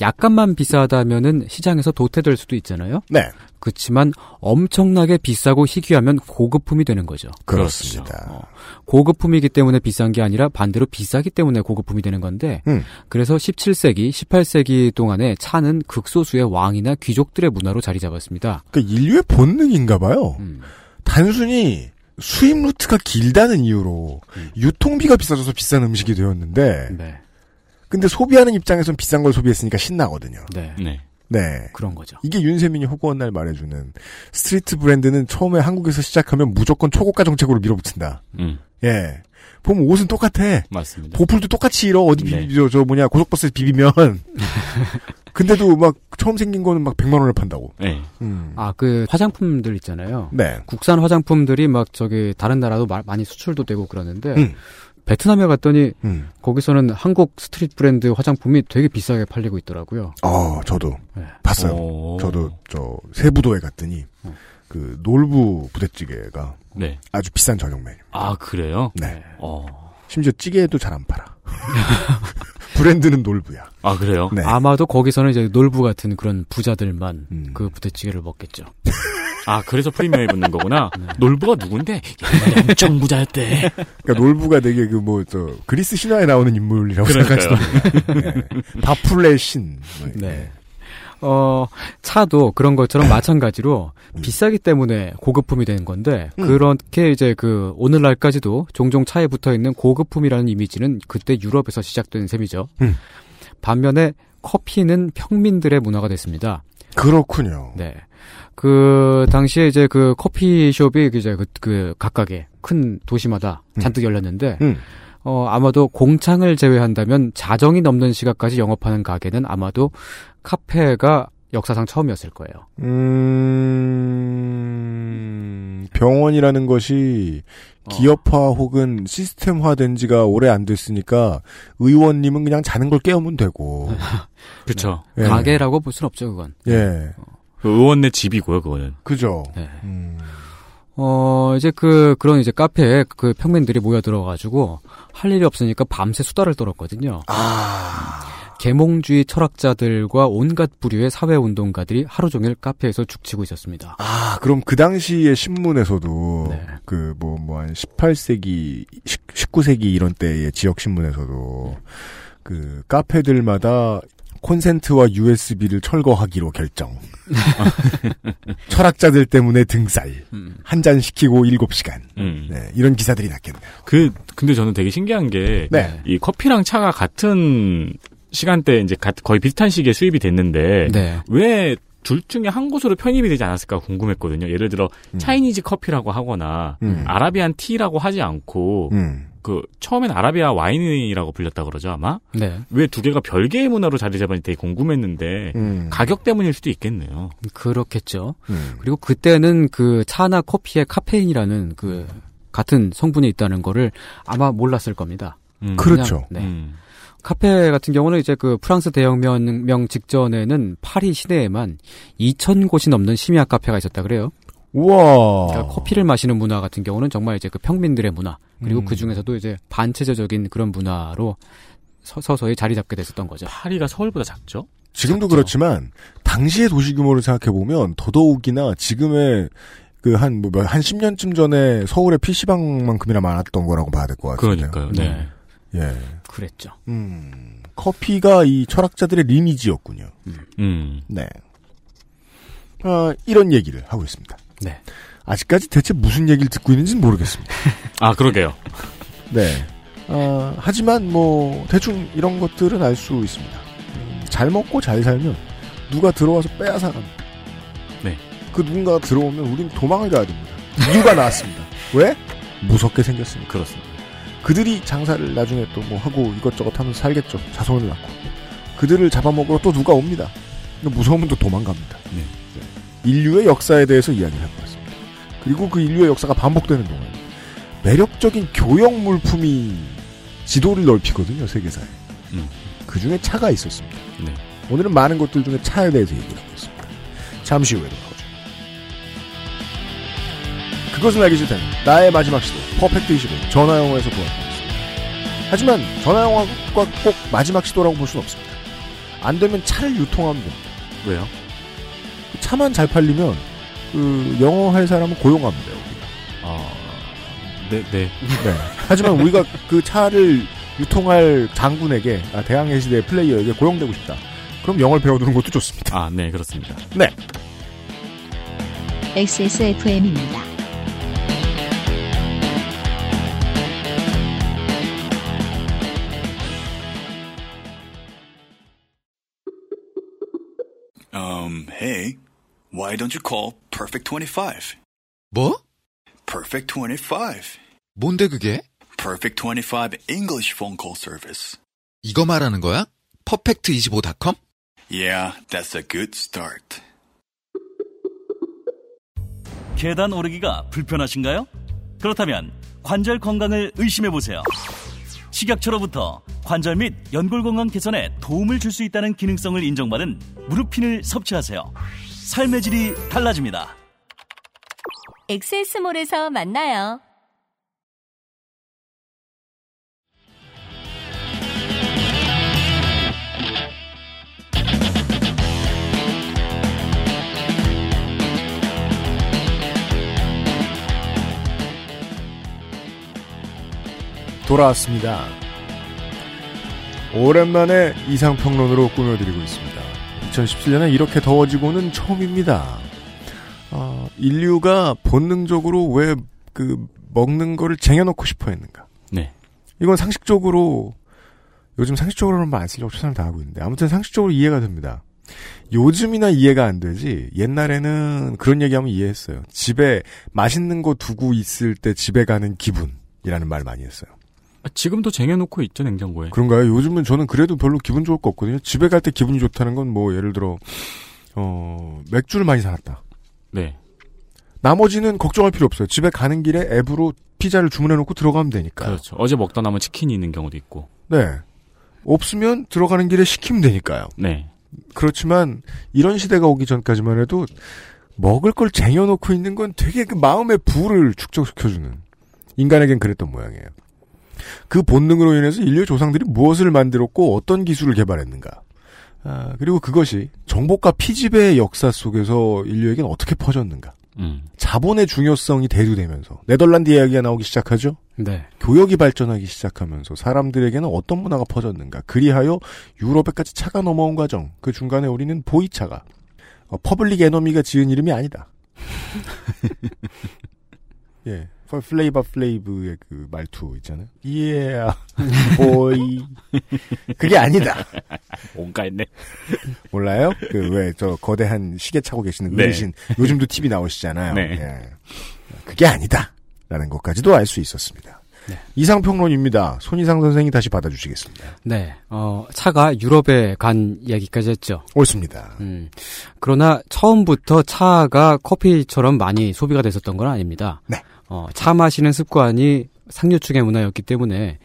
Speaker 6: 약간만 비싸다면은 시장에서 도태될 수도 있잖아요.
Speaker 2: 네.
Speaker 6: 그렇지만 엄청나게 비싸고 희귀하면 고급품이 되는 거죠.
Speaker 2: 그렇습니다.
Speaker 6: 어, 고급품이기 때문에 비싼 게 아니라 반대로 비싸기 때문에 고급품이 되는 건데
Speaker 2: 음.
Speaker 6: 그래서 17세기, 18세기 동안에 차는 극소수의 왕이나 귀족들의 문화로 자리 잡았습니다.
Speaker 2: 그 인류의 본능인가 봐요.
Speaker 6: 음,
Speaker 2: 단순히 수입 루트가 길다는 이유로
Speaker 6: 음.
Speaker 2: 유통비가 비싸져서 비싼 음식이 되었는데
Speaker 6: 네,
Speaker 2: 근데 소비하는 입장에선 비싼 걸 소비했으니까 신나거든요.
Speaker 6: 네,
Speaker 3: 네.
Speaker 2: 네.
Speaker 6: 그런 거죠.
Speaker 2: 이게 윤세민이 허구한 날 말해주는 street 브랜드는 처음에 한국에서 시작하면 무조건 초고가 정책으로 밀어붙인다.
Speaker 3: 음,
Speaker 2: 예. 보면 옷은 똑같아.
Speaker 3: 맞습니다.
Speaker 2: 보풀도 똑같이 일어. 어디
Speaker 3: 네.
Speaker 2: 비비, 저, 저 뭐냐, 고속버스에 비비면. 근데도 막 처음 생긴 거는 막 100만 원을 판다고.
Speaker 3: 네.
Speaker 2: 음.
Speaker 6: 아, 그 화장품들 있잖아요.
Speaker 2: 네.
Speaker 6: 국산 화장품들이 막 저기 다른 나라도 마- 많이 수출도 되고 그러는데
Speaker 2: 음.
Speaker 6: 베트남에 갔더니
Speaker 2: 음.
Speaker 6: 거기서는 한국 street 브랜드 화장품이 되게 비싸게 팔리고 있더라고요.
Speaker 2: 어, 저도
Speaker 6: 네.
Speaker 2: 봤어요.
Speaker 3: 오.
Speaker 2: 저도 저 세부도에 갔더니
Speaker 6: 어.
Speaker 2: 그 놀부 부대찌개가
Speaker 3: 네.
Speaker 2: 아주 비싼 저녁 메뉴.
Speaker 3: 아, 그래요?
Speaker 2: 네.
Speaker 3: 어.
Speaker 2: 심지어 찌개도 잘 안 팔아. 브랜드는 놀부야.
Speaker 3: 아, 그래요?
Speaker 2: 네.
Speaker 6: 아마도 거기서는 이제 놀부 같은 그런 부자들만
Speaker 2: 음.
Speaker 6: 그 부대찌개를 먹겠죠.
Speaker 3: 아, 그래서 프리미엄에 붙는 거구나. 놀부가 누군데? 엄청 부자였대.
Speaker 2: 그러니까 놀부가 되게 그 뭐 저 그리스 신화에 나오는 인물이라고. 생각하시던데. 네. 바풀레 신. 뭐
Speaker 6: 네. 어, 차도 그런 것처럼 마찬가지로
Speaker 2: 음.
Speaker 6: 비싸기 때문에 고급품이 되는 건데,
Speaker 2: 음.
Speaker 6: 그렇게 이제 그, 오늘날까지도 종종 차에 붙어 있는 고급품이라는 이미지는 그때 유럽에서 시작된 셈이죠.
Speaker 2: 음.
Speaker 6: 반면에 커피는 평민들의 문화가 됐습니다.
Speaker 2: 그렇군요.
Speaker 6: 네. 그 당시에 이제 그 커피숍이 이제 그, 그 각각의 큰 도시마다
Speaker 2: 음.
Speaker 6: 잔뜩 열렸는데
Speaker 2: 음.
Speaker 6: 어 아마도 공창을 제외한다면 자정이 넘는 시간까지 영업하는 가게는 아마도 카페가 역사상 처음이었을 거예요.
Speaker 2: 음, 병원이라는 것이
Speaker 6: 어.
Speaker 2: 기업화 혹은 시스템화된 지가 오래 안 됐으니까 의원님은 그냥 자는 걸 깨우면 되고.
Speaker 3: 그쵸.
Speaker 2: 예.
Speaker 6: 가게라고 볼 수는 없죠, 그건.
Speaker 2: 예.
Speaker 3: 그 의원네 집이고요, 그거는.
Speaker 2: 그죠.
Speaker 6: 네.
Speaker 2: 음,
Speaker 6: 어, 이제 그, 그런 이제 카페에 그 평민들이 모여들어가지고 할 일이 없으니까 밤새 수다를 떨었거든요.
Speaker 2: 아.
Speaker 6: 계몽주의 철학자들과 온갖 부류의 사회운동가들이 하루 종일 카페에서 죽치고 있었습니다.
Speaker 2: 아, 그럼 그 당시의 신문에서도
Speaker 6: 네.
Speaker 2: 그 뭐 뭐 한 18세기, 19세기 이런 때의 지역 신문에서도 그 카페들마다 콘센트와 USB를 철거하기로 결정. 철학자들 때문에 등살.
Speaker 6: 음.
Speaker 2: 한잔 시키고 7시간.
Speaker 3: 음.
Speaker 2: 네, 이런 기사들이 났겠네요.
Speaker 3: 그, 근데 저는 되게 신기한 게,
Speaker 2: 네.
Speaker 3: 이 커피랑 차가 같은 시간대 이제 가- 거의 비슷한 시기에 수입이 됐는데,
Speaker 6: 네.
Speaker 3: 왜둘 중에 한 곳으로 편입이 되지 않았을까 궁금했거든요. 예를 들어,
Speaker 2: 음.
Speaker 3: 차이니즈 커피라고 하거나,
Speaker 2: 음.
Speaker 3: 아라비안 티라고 하지 않고,
Speaker 2: 음.
Speaker 3: 그, 처음엔 아라비아 와인이라고 불렸다 그러죠, 아마?
Speaker 6: 네.
Speaker 3: 왜 두 개가 별개의 문화로 자리 잡았는지 되게 궁금했는데,
Speaker 2: 음.
Speaker 3: 가격 때문일 수도 있겠네요.
Speaker 6: 그렇겠죠.
Speaker 2: 음.
Speaker 6: 그리고 그때는 그 차나 커피에 카페인이라는 그 같은 성분이 있다는 거를 아마 몰랐을 겁니다.
Speaker 3: 음.
Speaker 2: 그렇죠.
Speaker 6: 네.
Speaker 3: 음.
Speaker 6: 카페 같은 경우는 이제 그 프랑스 대혁명 직전에는 파리 시내에만 2천 곳이 넘는 심야 카페가 있었다 그래요.
Speaker 2: 우와.
Speaker 6: 그러니까 커피를 마시는 문화 같은 경우는 정말 이제 그 평민들의 문화 그리고
Speaker 2: 음.
Speaker 6: 그 중에서도 이제 반체제적인 그런 문화로 서, 서서히 자리 잡게 됐었던 거죠.
Speaker 3: 파리가 서울보다 작죠?
Speaker 2: 지금도
Speaker 6: 작죠.
Speaker 2: 그렇지만 당시의 도시 규모를 생각해 보면 더더욱이나 지금의 그 한 뭐한 10년쯤 전에 서울의 PC방만큼이나 많았던 거라고 봐야 될 것 같은데요.
Speaker 3: 그러니까요.
Speaker 6: 네.
Speaker 2: 예.
Speaker 6: 그랬죠.
Speaker 2: 음. 커피가 이 철학자들의 리니지였군요.
Speaker 3: 음.
Speaker 2: 네. 아, 이런 얘기를 하고 있습니다.
Speaker 6: 네.
Speaker 2: 아직까지 대체 무슨 얘기를 듣고 있는지는 모르겠습니다.
Speaker 3: 아, 그러게요.
Speaker 2: 네. 아, 하지만 뭐 대충 이런 것들은 알 수 있습니다. 음, 잘 먹고 잘 살면 누가 들어와서 빼앗아갑니다.
Speaker 3: 네.
Speaker 2: 그 누군가가 들어오면 우린 도망을 가야 됩니다. 이유가 나왔습니다. 왜? 무섭게 생겼으니까.
Speaker 3: 그렇습니다.
Speaker 2: 그들이 장사를 나중에 또 뭐 하고 이것저것 하면서 살겠죠. 자손을 낳고. 그들을 잡아먹으러 또 누가 옵니다. 무서우면 또 도망갑니다.
Speaker 3: 네.
Speaker 2: 네. 인류의 역사에 대해서 이야기를 해보았습니다. 그리고 그 인류의 역사가 반복되는 동안 매력적인 교역 물품이 지도를 넓히거든요, 세계사에.
Speaker 3: 음.
Speaker 2: 그 중에 차가 있었습니다.
Speaker 3: 네.
Speaker 2: 오늘은 많은 것들 중에 차에 대해서 얘기를 하고 있습니다. 잠시 후에 돌아오죠. 그것은 알기 싫다는 나의 마지막 시도 퍼펙트 25 전화영화에서 보았습니다. 하지만 전화영화가 꼭 마지막 시도라고 볼 수는 없습니다. 안 되면 차를 유통하면 됩니다.
Speaker 3: 왜요?
Speaker 2: 차만 잘 팔리면 그 영어 할 사람은 돼요. 우리가.
Speaker 3: 아, 네, 네.
Speaker 2: 네. 하지만 우리가 그 차를 유통할 장군에게 아, 대항해 시대 플레이어에게 고용되고 싶다. 그럼 영어를 배워두는 것도 좋습니다.
Speaker 3: 아, 네, 그렇습니다.
Speaker 1: XSFM입니다.
Speaker 8: Um, hey, why don't you call Perfect 25?
Speaker 9: 뭐?
Speaker 8: Perfect 25.
Speaker 9: 뭔데 그게?
Speaker 8: Perfect 25 English phone call service.
Speaker 9: 이거 말하는 거야? 퍼펙트25.com?
Speaker 8: Yeah, that's a good start.
Speaker 7: 계단 오르기가 불편하신가요? 그렇다면 관절 건강을 의심해 보세요. 식약처로부터 관절 및 연골 건강 개선에 도움을 줄 수 있다는 기능성을 인정받은 무릎핀을 섭취하세요. 삶의 질이 달라집니다.
Speaker 4: 엑세스몰에서 만나요.
Speaker 2: 돌아왔습니다. 오랜만에 이상평론으로 꾸며드리고 있습니다. 2017년에 이렇게 더워지고는 처음입니다. 어, 인류가 본능적으로 왜 그 먹는 거를 쟁여놓고 싶어 했는가?
Speaker 3: 네.
Speaker 2: 이건 상식적으로 요즘 상식적으로는 안 쓰려고 최선을 다하고 있는데 아무튼 상식적으로 이해가 됩니다. 요즘이나 이해가 안 되지. 옛날에는 그런 얘기하면 이해했어요. 집에 맛있는 거 두고 있을 때 집에 가는 기분이라는 말 많이 했어요.
Speaker 3: 아, 지금도 쟁여놓고 있죠 냉장고에.
Speaker 2: 그런가요? 요즘은 저는 그래도 별로 기분 좋을 거 없거든요. 집에 갈 때 기분이 좋다는 건 뭐 예를 들어 어 맥주를 많이 사놨다.
Speaker 3: 네.
Speaker 2: 나머지는 걱정할 필요 없어요. 집에 가는 길에 앱으로 피자를 주문해놓고 들어가면 되니까.
Speaker 3: 그렇죠. 어제 먹다 남은 치킨이 있는 경우도 있고.
Speaker 2: 네. 없으면 들어가는 길에 시키면 되니까요.
Speaker 3: 네.
Speaker 2: 그렇지만 이런 시대가 오기 전까지만 해도 먹을 걸 쟁여놓고 있는 건 되게 그 마음의 부를 축적시켜주는 인간에겐 그랬던 모양이에요. 그 본능으로 인해서 인류의 조상들이 무엇을 만들었고 어떤 기술을 개발했는가. 아, 그리고 그것이 정복과 피지배의 역사 속에서 인류에겐 어떻게 퍼졌는가.
Speaker 3: 음.
Speaker 2: 자본의 중요성이 대두되면서 네덜란드 이야기가 나오기 시작하죠.
Speaker 6: 네.
Speaker 2: 교역이 발전하기 시작하면서 사람들에게는 어떤 문화가 퍼졌는가. 그리하여 유럽에까지 차가 넘어온 과정. 그 중간에 우리는 보이차가 어, Public Enemy가 지은 이름이 아니다. 예. 플레이바 플레이브의 그 말투 있잖아요. 예, 보이. 그게 아니다.
Speaker 3: 뭔가 있네.
Speaker 2: 몰라요? 그 왜 저 거대한 시계 차고 계시는
Speaker 3: 네.
Speaker 2: 어르신 요즘도 TV 나오시잖아요.
Speaker 3: 네.
Speaker 2: 예. 그게 아니다. 라는 것까지도 알 수 있었습니다. 이상 평론입니다. 손이상 선생이 다시 받아주시겠습니다.
Speaker 6: 네. 어, 차가 유럽에 간 이야기까지 했죠.
Speaker 2: 옳습니다.
Speaker 6: 음. 그러나 처음부터 차가 커피처럼 많이 소비가 됐었던 건 아닙니다.
Speaker 2: 네.
Speaker 6: 어, 차 마시는 습관이 상류층의 문화였기 때문에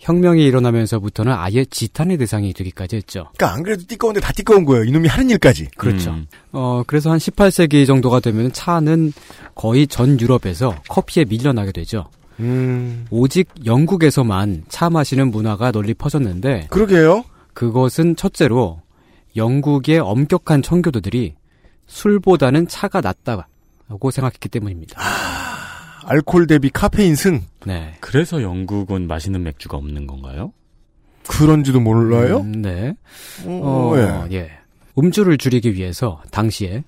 Speaker 6: 혁명이 일어나면서부터는 아예 지탄의 대상이 되기까지 했죠.
Speaker 2: 그러니까 안 그래도 띠꺼운데 다 띠꺼운 거예요. 이놈이 하는 일까지.
Speaker 6: 그렇죠.
Speaker 3: 음.
Speaker 6: 어, 그래서 한 18세기 정도가 되면 차는 거의 전 유럽에서 커피에 밀려나게 되죠.
Speaker 2: 음.
Speaker 6: 오직 영국에서만 차 마시는 문화가 널리 퍼졌는데
Speaker 2: 그러게요.
Speaker 6: 그것은 첫째로 영국의 엄격한 청교도들이 술보다는 차가 낫다고 생각했기 때문입니다.
Speaker 2: 알코올 대비 카페인 승.
Speaker 6: 네.
Speaker 3: 그래서 영국은 맛있는 맥주가 없는 건가요?
Speaker 2: 그런지도 몰라요?
Speaker 6: 음, 네.
Speaker 2: 어,
Speaker 6: 어,
Speaker 2: 예.
Speaker 6: 예. 음주를 줄이기 위해서 당시에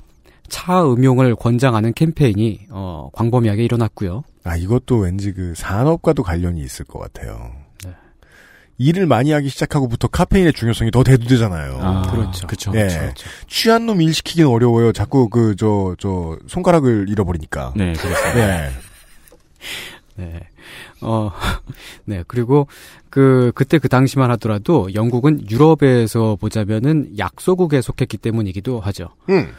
Speaker 6: 차 음용을 권장하는 캠페인이 어, 광범위하게 일어났고요.
Speaker 2: 아, 이것도 왠지 그 산업과도 관련이 있을 것 같아요.
Speaker 6: 네.
Speaker 2: 일을 많이 하기 시작하고부터 카페인의 중요성이 더 대두되잖아요.
Speaker 6: 그렇죠.
Speaker 3: 그렇죠.
Speaker 2: 예.
Speaker 6: 그렇죠.
Speaker 2: 취한 놈 일 시키긴 어려워요. 자꾸 그, 저, 저, 손가락을 잃어버리니까.
Speaker 3: 네, 그렇습니다.
Speaker 2: 예.
Speaker 6: 네. 어, 네. 그리고 그, 그때 그 당시만 하더라도 영국은 유럽에서 보자면은 약소국에 속했기 때문이기도 하죠.
Speaker 2: 음.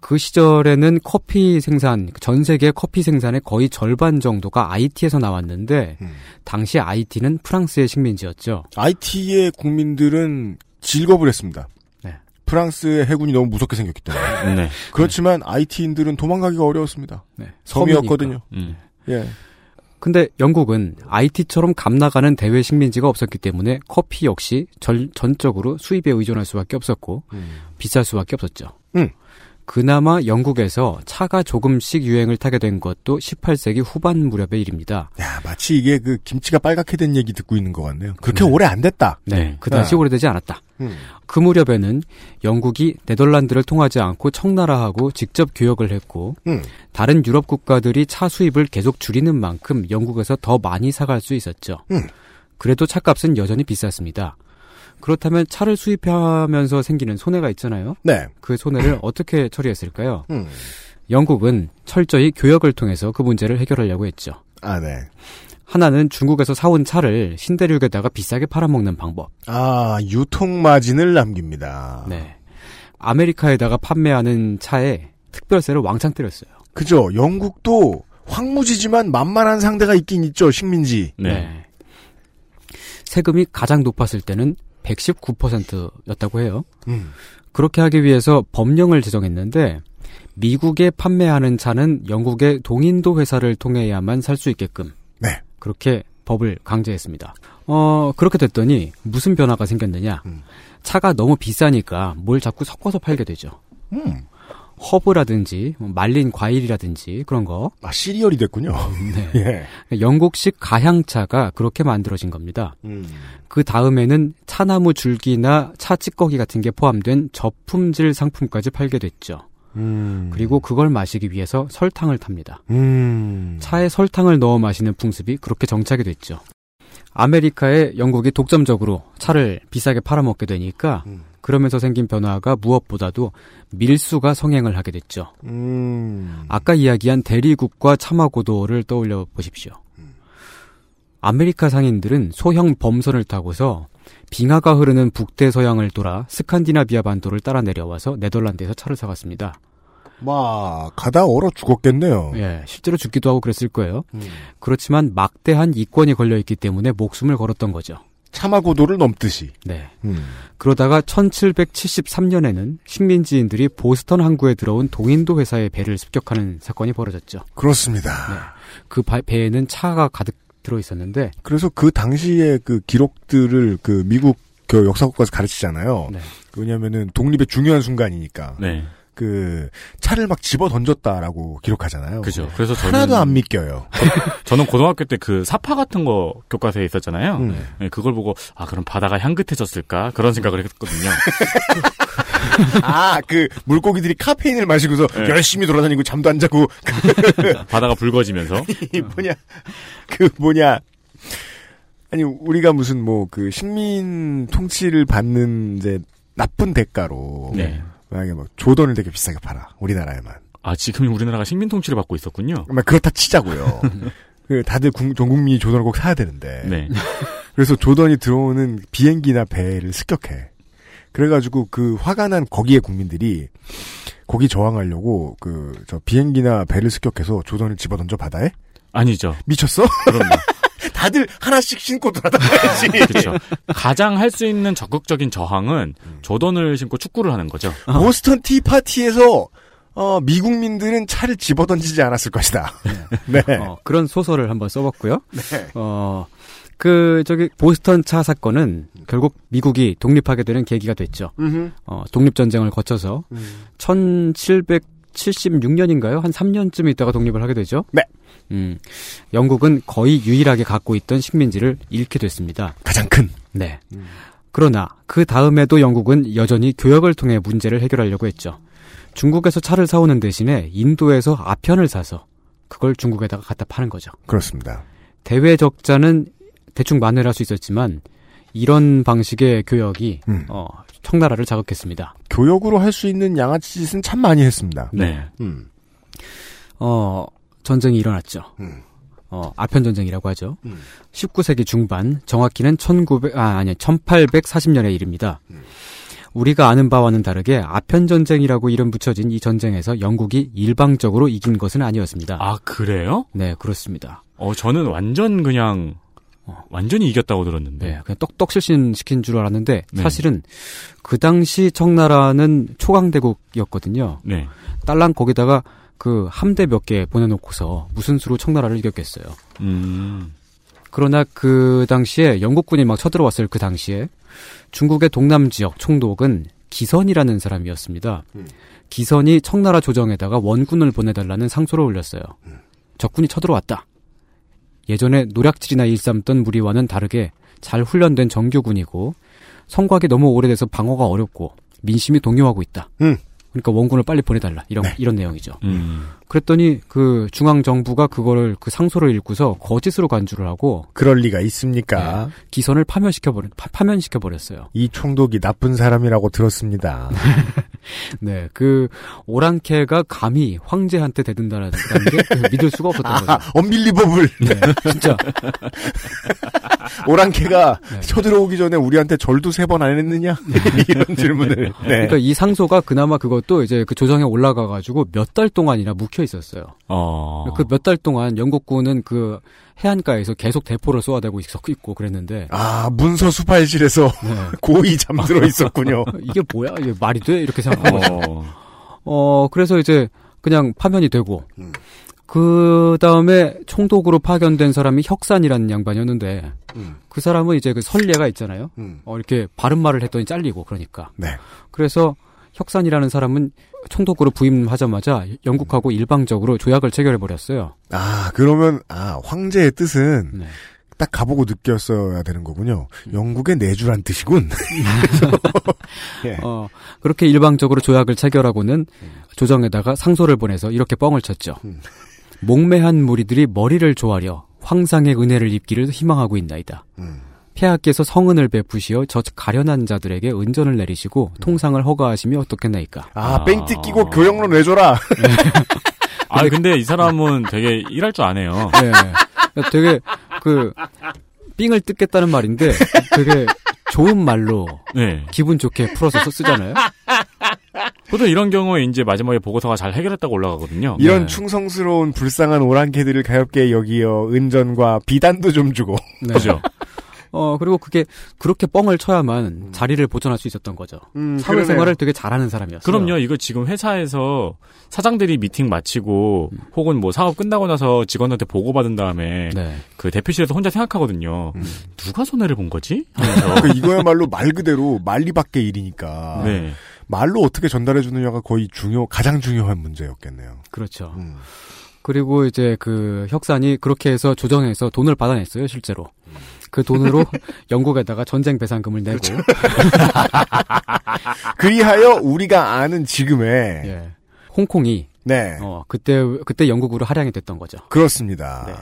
Speaker 6: 그 시절에는 커피 생산, 전 세계 커피 생산의 거의 절반 정도가 IT에서 나왔는데,
Speaker 2: 음.
Speaker 6: 당시 IT는 프랑스의 식민지였죠.
Speaker 2: IT의 국민들은 질겁을 했습니다.
Speaker 6: 네.
Speaker 2: 프랑스의 해군이 너무 무섭게 생겼기 때문에.
Speaker 3: 네.
Speaker 2: 그렇지만 IT인들은 도망가기가 어려웠습니다.
Speaker 6: 네.
Speaker 2: 섬이었거든요.
Speaker 3: 음.
Speaker 2: 예.
Speaker 6: 근데 영국은 IT처럼 값나가는 대외 식민지가 없었기 때문에 커피 역시 절- 전적으로 수입에 의존할 수밖에 없었고, 비쌀 수밖에 없었죠.
Speaker 2: 음.
Speaker 6: 그나마 영국에서 차가 조금씩 유행을 타게 된 것도 18세기 후반 무렵의 일입니다.
Speaker 2: 야, 마치 이게 그 김치가 빨갛게 된 얘기 듣고 있는 것 같네요. 그렇게
Speaker 6: 네.
Speaker 2: 오래 안 됐다.
Speaker 3: 네.
Speaker 6: 그다지
Speaker 2: 네.
Speaker 6: 오래되지 않았다.
Speaker 2: 음.
Speaker 6: 그 무렵에는 영국이 네덜란드를 통하지 않고 청나라하고 직접 교역을 했고
Speaker 2: 음.
Speaker 6: 다른 유럽 국가들이 차 수입을 계속 줄이는 만큼 영국에서 더 많이 사갈 수 있었죠.
Speaker 2: 음.
Speaker 6: 그래도 차값은 여전히 비쌌습니다. 그렇다면 차를 수입하면서 생기는 손해가 있잖아요.
Speaker 2: 네.
Speaker 6: 그 손해를 어떻게 처리했을까요?
Speaker 2: 음.
Speaker 6: 영국은 철저히 교역을 통해서 그 문제를 해결하려고 했죠.
Speaker 2: 아, 네.
Speaker 6: 하나는 중국에서 사온 차를 신대륙에다가 비싸게 팔아먹는 방법.
Speaker 2: 아, 유통 마진을 남깁니다.
Speaker 6: 네. 아메리카에다가 판매하는 차에 특별세를 왕창 때렸어요.
Speaker 2: 그죠. 영국도 황무지지만 만만한 상대가 있긴 있죠. 식민지.
Speaker 3: 네.
Speaker 6: 세금이 가장 높았을 때는 119%였다고 해요.
Speaker 2: 음.
Speaker 6: 그렇게 하기 위해서 법령을 제정했는데 미국에 판매하는 차는 영국의 동인도 회사를 통해야만 살 수 있게끔
Speaker 2: 네.
Speaker 6: 그렇게 법을 강제했습니다. 어, 그렇게 됐더니 무슨 변화가 생겼느냐?
Speaker 2: 음.
Speaker 6: 차가 너무 비싸니까 뭘 자꾸 섞어서 팔게 되죠.
Speaker 2: 음.
Speaker 6: 허브라든지 뭐 말린 과일이라든지 그런 거.
Speaker 2: 아, 시리얼이 됐군요.
Speaker 6: 네.
Speaker 2: 예.
Speaker 6: 영국식 가향차가 그렇게 만들어진 겁니다.
Speaker 2: 음.
Speaker 6: 그 다음에는 차나무 줄기나 차 찌꺼기 같은 게 포함된 저품질 상품까지 팔게 됐죠.
Speaker 2: 음.
Speaker 6: 그리고 그걸 마시기 위해서 설탕을 탑니다.
Speaker 2: 음.
Speaker 6: 차에 설탕을 넣어 마시는 풍습이 그렇게 정착이 됐죠. 아메리카에 영국이 독점적으로 차를 비싸게 팔아먹게 되니까
Speaker 2: 음.
Speaker 6: 그러면서 생긴 변화가 무엇보다도 밀수가 성행을 하게 됐죠.
Speaker 2: 음.
Speaker 6: 아까 이야기한 대리국과 차마고도를 떠올려 보십시오. 아메리카 상인들은 소형 범선을 타고서 빙하가 흐르는 북대서양을 돌아 스칸디나비아 반도를 따라 내려와서 네덜란드에서 차를 사갔습니다.
Speaker 2: 막 가다 얼어 죽었겠네요.
Speaker 6: 예, 실제로 죽기도 하고 그랬을 거예요.
Speaker 2: 음.
Speaker 6: 그렇지만 막대한 이권이 걸려 있기 때문에 목숨을 걸었던 거죠.
Speaker 2: 참화고도를 넘듯이.
Speaker 6: 네.
Speaker 2: 음.
Speaker 6: 그러다가 1773년에는 식민지인들이 보스턴 항구에 들어온 동인도 회사의 배를 습격하는 사건이 벌어졌죠.
Speaker 2: 그렇습니다.
Speaker 6: 그 바- 배에는 차가 가득 들어 있었는데
Speaker 2: 그래서 그 당시의 그 기록들을 그 미국 그 역사국가에서 가르치잖아요.
Speaker 6: 네.
Speaker 2: 왜냐면은 독립의 중요한 순간이니까.
Speaker 3: 네.
Speaker 2: 그 차를 막 집어 던졌다라고 기록하잖아요.
Speaker 3: 그죠. 그래서 저는
Speaker 2: 하나도 안 믿겨요.
Speaker 3: 저는 고등학교 때 그 사파 같은 거 교과서에 있었잖아요.
Speaker 2: 음.
Speaker 3: 네, 그걸 보고 아 그럼 바다가 향긋해졌을까 그런 생각을 했거든요.
Speaker 2: 아, 그 물고기들이 카페인을 마시고서
Speaker 3: 네.
Speaker 2: 열심히 돌아다니고 잠도 안 자고
Speaker 3: 바다가 붉어지면서
Speaker 2: 이 뭐냐 그 뭐냐 아니 우리가 무슨 뭐 그 식민 통치를 받는 이제 나쁜 대가로
Speaker 3: 네.
Speaker 2: 만약에 막 조던을 되게 비싸게 팔아 우리나라에만
Speaker 3: 아 지금 우리나라가 식민 통치를 받고 있었군요.
Speaker 2: 막 그렇다 치자고요. 그 다들 국- 전 국민이 조던을 꼭 사야 되는데
Speaker 3: 네.
Speaker 2: 그래서 조던이 들어오는 비행기나 배를 습격해. 그래가지고 그 화가 난 거기에 국민들이 거기 저항하려고 그 저 비행기나 배를 습격해서 조던을 집어던져 바다에
Speaker 3: 아니죠.
Speaker 2: 미쳤어?
Speaker 3: 그럼요.
Speaker 2: 다들 하나씩 신고 돌아다녀야지.
Speaker 3: 그렇죠. 가장 할 수 있는 적극적인 저항은 조던을 신고 축구를 하는 거죠.
Speaker 2: 보스턴 티파티에서 어, 미국민들은 차를 집어던지지 않았을 것이다. 네.
Speaker 6: 어, 그런 소설을 한번 써봤고요.
Speaker 2: 네.
Speaker 6: 어, 그 저기 보스턴 차 사건은 결국 미국이 독립하게 되는 계기가 됐죠.
Speaker 2: 음흠.
Speaker 6: 어, 독립 전쟁을 거쳐서
Speaker 2: 음.
Speaker 6: 1776년인가요? 한 3년쯤 있다가 독립을 하게 되죠.
Speaker 2: 네.
Speaker 6: 음, 영국은 거의 유일하게 갖고 있던 식민지를 잃게 됐습니다.
Speaker 2: 가장 큰.
Speaker 6: 네. 그러나 그 다음에도 영국은 여전히 교역을 통해 문제를 해결하려고 했죠. 중국에서 차를 사오는 대신에 인도에서 아편을 사서 그걸 중국에다가 갖다 파는 거죠.
Speaker 2: 그렇습니다.
Speaker 6: 대외 적자는 대충 만회할 수 있었지만 이런 방식의 교역이
Speaker 2: 음.
Speaker 6: 어, 청나라를 자극했습니다.
Speaker 2: 교역으로 할 수 있는 양아치 짓은 참 많이 했습니다.
Speaker 3: 네.
Speaker 2: 음.
Speaker 6: 어, 전쟁이 일어났죠.
Speaker 2: 음.
Speaker 6: 어, 아편 전쟁이라고 하죠.
Speaker 2: 음.
Speaker 6: 19세기 중반, 정확히는 1900, 아, 아니, 1840년의 일입니다.
Speaker 2: 음.
Speaker 6: 우리가 아는 바와는 다르게 아편 전쟁이라고 이름 붙여진 이 전쟁에서 영국이 일방적으로 이긴 것은 아니었습니다.
Speaker 3: 아 그래요?
Speaker 6: 네, 그렇습니다.
Speaker 3: 어 저는 완전 그냥 어, 완전히 이겼다고 들었는데.
Speaker 6: 네, 그냥 떡떡 실신 시킨 줄 알았는데
Speaker 3: 네.
Speaker 6: 사실은 그 당시 청나라는 초강대국이었거든요.
Speaker 3: 네.
Speaker 6: 딸랑 거기다가 그 함대 몇 개 보내놓고서 무슨 수로 청나라를 이겼겠어요.
Speaker 3: 음.
Speaker 6: 그러나 그 당시에 영국군이 막 쳐들어왔을 그 당시에 중국의 동남 지역 총독은 기선이라는 사람이었습니다. 기선이 청나라 조정에다가 원군을 보내달라는 상소를 올렸어요. 적군이 쳐들어왔다. 예전에 노략질이나 일삼던 무리와는 다르게 잘 훈련된 정규군이고 성곽이 너무 오래돼서 방어가 어렵고 민심이 동요하고 있다.
Speaker 2: 음.
Speaker 6: 그러니까 원군을 빨리 보내달라. 이런 이런 내용이죠.
Speaker 3: 음.
Speaker 6: 그랬더니 그 중앙 정부가 그거를 그 상소를 읽고서 거짓으로 간주를 하고
Speaker 2: 그럴 리가 있습니까?
Speaker 6: 기선을 파면시켜 버린 파면시켜 버렸어요.
Speaker 2: 이 총독이 나쁜 사람이라고 들었습니다.
Speaker 6: 네, 그 오랑캐가 감히 황제한테 대든다라는 게 믿을 수가 없었던 거죠.
Speaker 2: 아, 언빌리버블.
Speaker 6: 네, 진짜.
Speaker 2: 오랑캐가
Speaker 6: 네.
Speaker 2: 쳐들어오기 전에 우리한테 절도 세 번 안 했느냐? 이런 질문을. 네.
Speaker 6: 그러니까 이 상소가 그나마 그것도 이제 그 조정에 올라가 가지고 몇 달 동안이나 묵혀 있었어요.
Speaker 3: 어.
Speaker 6: 그 몇 달 동안 영국군은 그 해안가에서 계속 대포를 쏘아대고 있- 있고 그랬는데
Speaker 2: 아, 문서 수팔실에서
Speaker 6: 네.
Speaker 2: 고이 잠들어 있었군요.
Speaker 6: 이게 뭐야? 이게 말이 돼? 이렇게 생각하고
Speaker 3: 어.
Speaker 6: 어, 그래서 이제 그냥 파면이 되고,
Speaker 2: 음.
Speaker 6: 그 다음에 총독으로 파견된 사람이 혁산이라는 양반이었는데,
Speaker 2: 음.
Speaker 6: 그 사람은 이제 그 선례가 있잖아요.
Speaker 2: 음.
Speaker 6: 어, 이렇게 바른 말을 했더니 잘리고, 그러니까.
Speaker 2: 네.
Speaker 6: 그래서 혁산이라는 사람은 총독으로 부임하자마자 영국하고 일방적으로 조약을 체결해 버렸어요.
Speaker 2: 아, 그러면, 아, 황제의 뜻은
Speaker 6: 네.
Speaker 2: 딱 가보고 느꼈어야 되는 거군요. 영국의 내주란 뜻이군. 예.
Speaker 6: 어, 그렇게 일방적으로 조약을 체결하고는 조정에다가 상소를 보내서 이렇게 뻥을 쳤죠.
Speaker 2: 음.
Speaker 6: 목매한 무리들이 머리를 조아려 황상의 은혜를 입기를 희망하고 있나이다.
Speaker 2: 음.
Speaker 6: 폐하께서 성은을 베푸시어 저 가련한 자들에게 은전을 내리시고 통상을 허가하시면 어떻겠나이까.
Speaker 2: 아, 뺑띠 끼고 교역로 내줘라.
Speaker 3: 아 근데 이 사람은 되게 일할 줄 아네요.
Speaker 6: 네. 되게 그 삥을 뜯겠다는 말인데 되게 좋은 말로
Speaker 3: 네.
Speaker 6: 기분 좋게 풀어서 쓰- 쓰잖아요.
Speaker 3: 보통 이런 경우에 이제 마지막에 보고서가 잘 해결했다고 올라가거든요.
Speaker 2: 이런
Speaker 6: 네.
Speaker 2: 충성스러운 불쌍한 오랑캐들을 가엽게 여기어 은전과 비단도 좀 주고.
Speaker 6: 네.
Speaker 3: 그죠?
Speaker 6: 어 그리고 그게 그렇게 뻥을 쳐야만 자리를 보존할 수 있었던 거죠.
Speaker 2: 음,
Speaker 6: 사회생활을 되게 잘하는 사람이었어요.
Speaker 3: 그럼요. 이거 지금 회사에서 사장들이 미팅 마치고 혹은 뭐 사업 끝나고 나서 직원한테 보고 받은 다음에
Speaker 6: 네.
Speaker 3: 그 대표실에서 혼자 생각하거든요.
Speaker 2: 음.
Speaker 3: 누가 손해를 본 거지?
Speaker 2: 그 이거야말로 말 그대로 말리 밖의 일이니까.
Speaker 3: 네.
Speaker 2: 말로 어떻게 전달해 주느냐가 거의 중요 가장 중요한 문제였겠네요.
Speaker 6: 그렇죠.
Speaker 2: 음.
Speaker 6: 그리고 이제 그 혁산이 그렇게 해서 조정해서 돈을 받아냈어요, 실제로. 그 돈으로 영국에다가 전쟁 배상금을 내고
Speaker 2: 그리하여 우리가 아는 지금의
Speaker 6: 예. 홍콩이
Speaker 2: 네
Speaker 6: 어 그때 그때 영국으로 할양이 됐던 거죠.
Speaker 2: 그렇습니다.
Speaker 6: 네.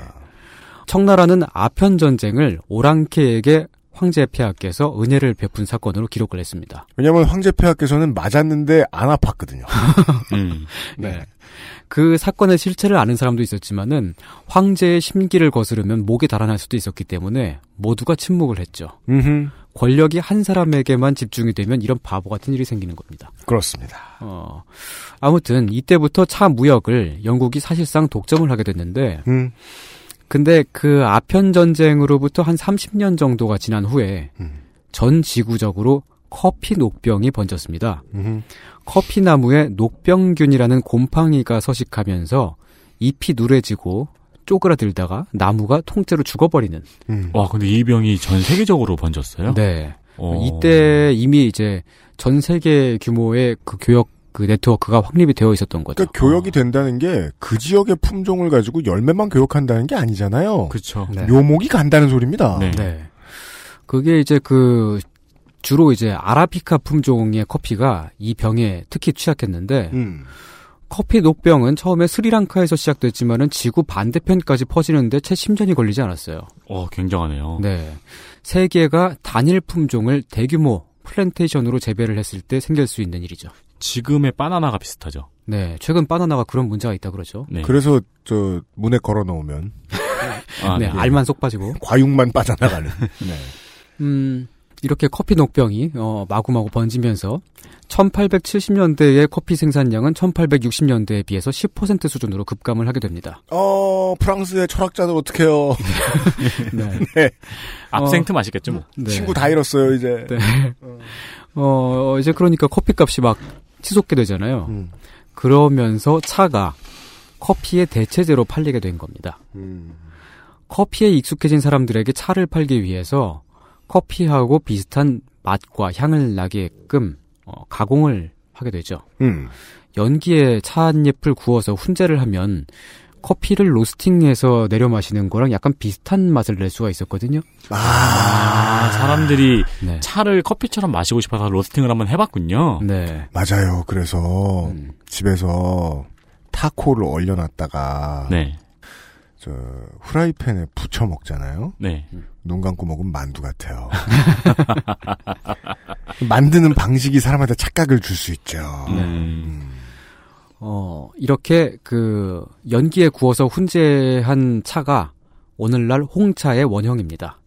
Speaker 6: 청나라는 아편 전쟁을 오랑캐에게 황제 폐하께서 은혜를 베푼 사건으로 기록을 했습니다.
Speaker 2: 왜냐하면 황제 폐하께서는 맞았는데 안 아팠거든요.
Speaker 3: 음.
Speaker 6: 네. 그 사건의 실체를 아는 사람도 있었지만은 황제의 심기를 거스르면 목이 달아날 수도 있었기 때문에 모두가 침묵을 했죠.
Speaker 2: 음흠.
Speaker 6: 권력이 한 사람에게만 집중이 되면 이런 바보 같은 일이 생기는 겁니다.
Speaker 2: 그렇습니다.
Speaker 6: 어, 아무튼 이때부터 차 무역을 영국이 사실상 독점을 하게 됐는데
Speaker 2: 음.
Speaker 6: 근데 그 아편 전쟁으로부터 한 30년 정도가 지난 후에
Speaker 2: 음.
Speaker 6: 전 지구적으로 커피 녹병이 번졌습니다.
Speaker 2: 음흠.
Speaker 6: 커피 나무에 녹병균이라는 곰팡이가 서식하면서 잎이 누래지고 쪼그라들다가 나무가 통째로 죽어버리는.
Speaker 2: 음.
Speaker 3: 와, 근데 이 병이 전 세계적으로 번졌어요?
Speaker 6: 네.
Speaker 3: 어.
Speaker 6: 이때 이미 이제 전 세계 규모의 그 교역 그 네트워크가 확립이 되어 있었던 거죠.
Speaker 2: 그러니까 교역이 된다는 게 그 지역의 품종을 가지고 열매만 교역한다는 게 아니잖아요.
Speaker 3: 그쵸.
Speaker 6: 네.
Speaker 2: 묘목이 간다는 소리입니다.
Speaker 3: 네.
Speaker 6: 네. 그게 이제 그 주로 이제 아라비카 품종의 커피가 이 병에 특히 취약했는데
Speaker 2: 음.
Speaker 6: 커피 녹병은 처음에 스리랑카에서 시작됐지만은 지구 반대편까지 퍼지는데 채 10년이 걸리지 않았어요.
Speaker 3: 어, 굉장하네요.
Speaker 6: 네. 세계가 단일 품종을 대규모 플랜테이션으로 재배를 했을 때 생길 수 있는 일이죠.
Speaker 3: 지금의 바나나가 비슷하죠.
Speaker 6: 네. 최근 바나나가 그런 문제가 있다 그러죠.
Speaker 3: 네.
Speaker 2: 그래서 저 문에 걸어 놓으면
Speaker 3: 아,
Speaker 6: 네.
Speaker 3: 네.
Speaker 6: 알만 쏙 빠지고.
Speaker 2: 과육만 빠져나가는. 네.
Speaker 6: 음, 이렇게 커피 녹병이 어, 마구마구 번지면서 1870년대의 커피 생산량은 1860년대에 비해서 10% 수준으로 급감을 하게 됩니다.
Speaker 2: 어 프랑스의 철학자들 어떡해요.
Speaker 6: 네.
Speaker 3: 압생트 맛있겠죠, 뭐.
Speaker 6: 네.
Speaker 2: 친구 다 잃었어요 이제.
Speaker 6: 네. 어, 이제 그러니까 커피값이 막 치솟게 되잖아요.
Speaker 2: 음.
Speaker 6: 그러면서 차가 커피의 대체제로 팔리게 된 겁니다.
Speaker 2: 음.
Speaker 6: 커피에 익숙해진 사람들에게 차를 팔기 위해서 커피하고 비슷한 맛과 향을 나게끔 어, 가공을 하게 되죠.
Speaker 2: 음.
Speaker 6: 연기에 차한 잎을 구워서 훈제를 하면 커피를 로스팅해서 내려 마시는 거랑 약간 비슷한 맛을 낼 수가 있었거든요.
Speaker 3: 아, 사람들이
Speaker 6: 네.
Speaker 3: 차를 커피처럼 마시고 싶어서 로스팅을 한번 해봤군요.
Speaker 6: 네.
Speaker 2: 맞아요. 그래서
Speaker 6: 음.
Speaker 2: 집에서 타코를 얼려놨다가
Speaker 3: 네.
Speaker 2: 저 후라이팬에 부쳐 먹잖아요.
Speaker 3: 네.
Speaker 2: 눈 감고 먹으면 만두 같아요. 만드는 방식이 사람한테 착각을 줄 수 있죠.
Speaker 3: 음.
Speaker 6: 어, 이렇게 그 연기에 구워서 훈제한 차가 오늘날 홍차의 원형입니다.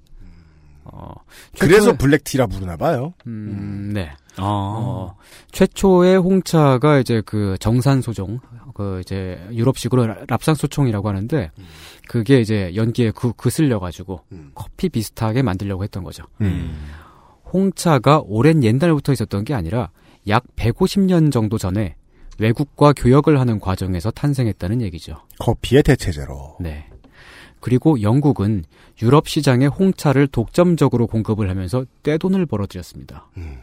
Speaker 6: 어,
Speaker 2: 그래서 블랙티라 부르나 봐요.
Speaker 6: 음, 네.
Speaker 3: 아.
Speaker 6: 어, 최초의 홍차가 이제 그 정산 소종, 그 이제 유럽식으로 라- 랍산 소총이라고 하는데 그게 이제 연기에 그, 그슬려 가지고
Speaker 2: 음.
Speaker 6: 커피 비슷하게 만들려고 했던 거죠.
Speaker 3: 음.
Speaker 6: 홍차가 오랜 옛날부터 있었던 게 아니라 약 150년 정도 전에 외국과 교역을 하는 과정에서 탄생했다는 얘기죠.
Speaker 2: 커피의 대체제로.
Speaker 6: 네. 그리고 영국은 유럽 시장에 홍차를 독점적으로 공급을 하면서 떼돈을 벌어들였습니다.
Speaker 2: 음.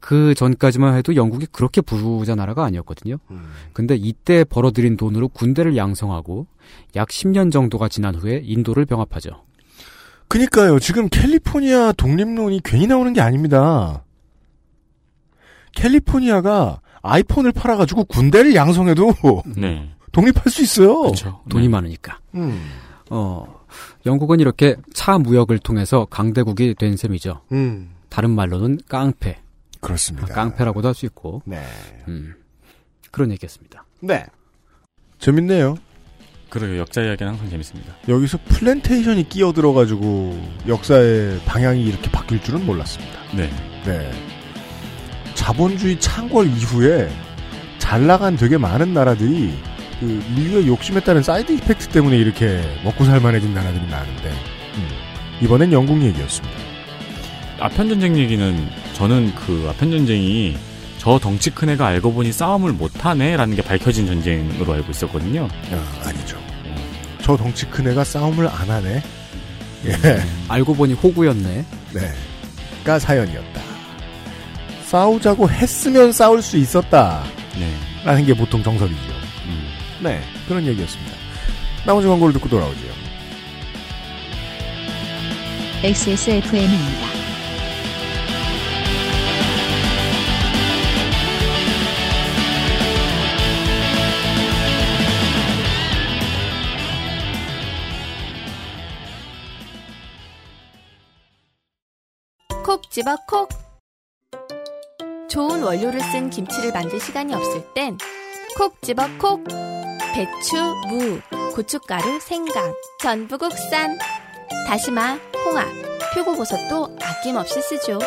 Speaker 6: 그 전까지만 해도 영국이 그렇게 부자 나라가 아니었거든요.
Speaker 2: 음.
Speaker 6: 근데 이때 벌어들인 돈으로 군대를 양성하고 약 10년 정도가 지난 후에 인도를 병합하죠.
Speaker 2: 그니까요. 지금 캘리포니아 독립론이 괜히 나오는 게 아닙니다. 캘리포니아가 아이폰을 팔아가지고 군대를 양성해도
Speaker 3: 네.
Speaker 2: 독립할 수 있어요.
Speaker 3: 그렇죠.
Speaker 6: 돈이
Speaker 3: 네.
Speaker 6: 많으니까.
Speaker 2: 음.
Speaker 6: 어, 영국은 이렇게 차 무역을 통해서 강대국이 된 셈이죠.
Speaker 2: 음.
Speaker 6: 다른 말로는 깡패.
Speaker 2: 그렇습니다.
Speaker 6: 아, 깡패라고도 할 수 있고.
Speaker 2: 네.
Speaker 6: 음, 그런 얘기였습니다.
Speaker 2: 네. 재밌네요.
Speaker 3: 그러게 역사 이야기는 항상 재밌습니다.
Speaker 2: 여기서 플랜테이션이 끼어들어가지고 역사의 방향이 이렇게 바뀔 줄은 몰랐습니다.
Speaker 3: 네.
Speaker 2: 네. 자본주의 창궐 이후에 잘 나간 되게 많은 나라들이 그 인류의 욕심에 따른 side effect 때문에 이렇게 먹고 살만해진 나라들이 많은데 음. 이번엔 영국 얘기였습니다.
Speaker 3: 아편 전쟁 얘기는 저는 그 아편 전쟁이 저 덩치 큰 애가 알고 보니 싸움을 못하네라는 게 밝혀진 전쟁으로 알고 있었거든요.
Speaker 2: 아, 아니죠. 저 덩치 큰 애가 싸움을 안 하네. 예.
Speaker 6: 알고 보니 호구였네.
Speaker 2: 네. 가 사연이었다. 싸우자고 했으면 싸울 수 있었다.
Speaker 3: 네.
Speaker 2: 라는 게 보통 정설이죠.
Speaker 3: 음.
Speaker 2: 네. 그런 얘기였습니다. 나머지 광고를 듣고 돌아오죠.
Speaker 1: XSFM입니다.
Speaker 4: 콕 집어 콕. 좋은 원료를 쓴 김치를 만들 시간이 없을 땐 콕 집어 콕. 배추, 무, 고춧가루, 생강, 전부 국산. 다시마, 홍합, 표고버섯도 아낌없이 쓰죠.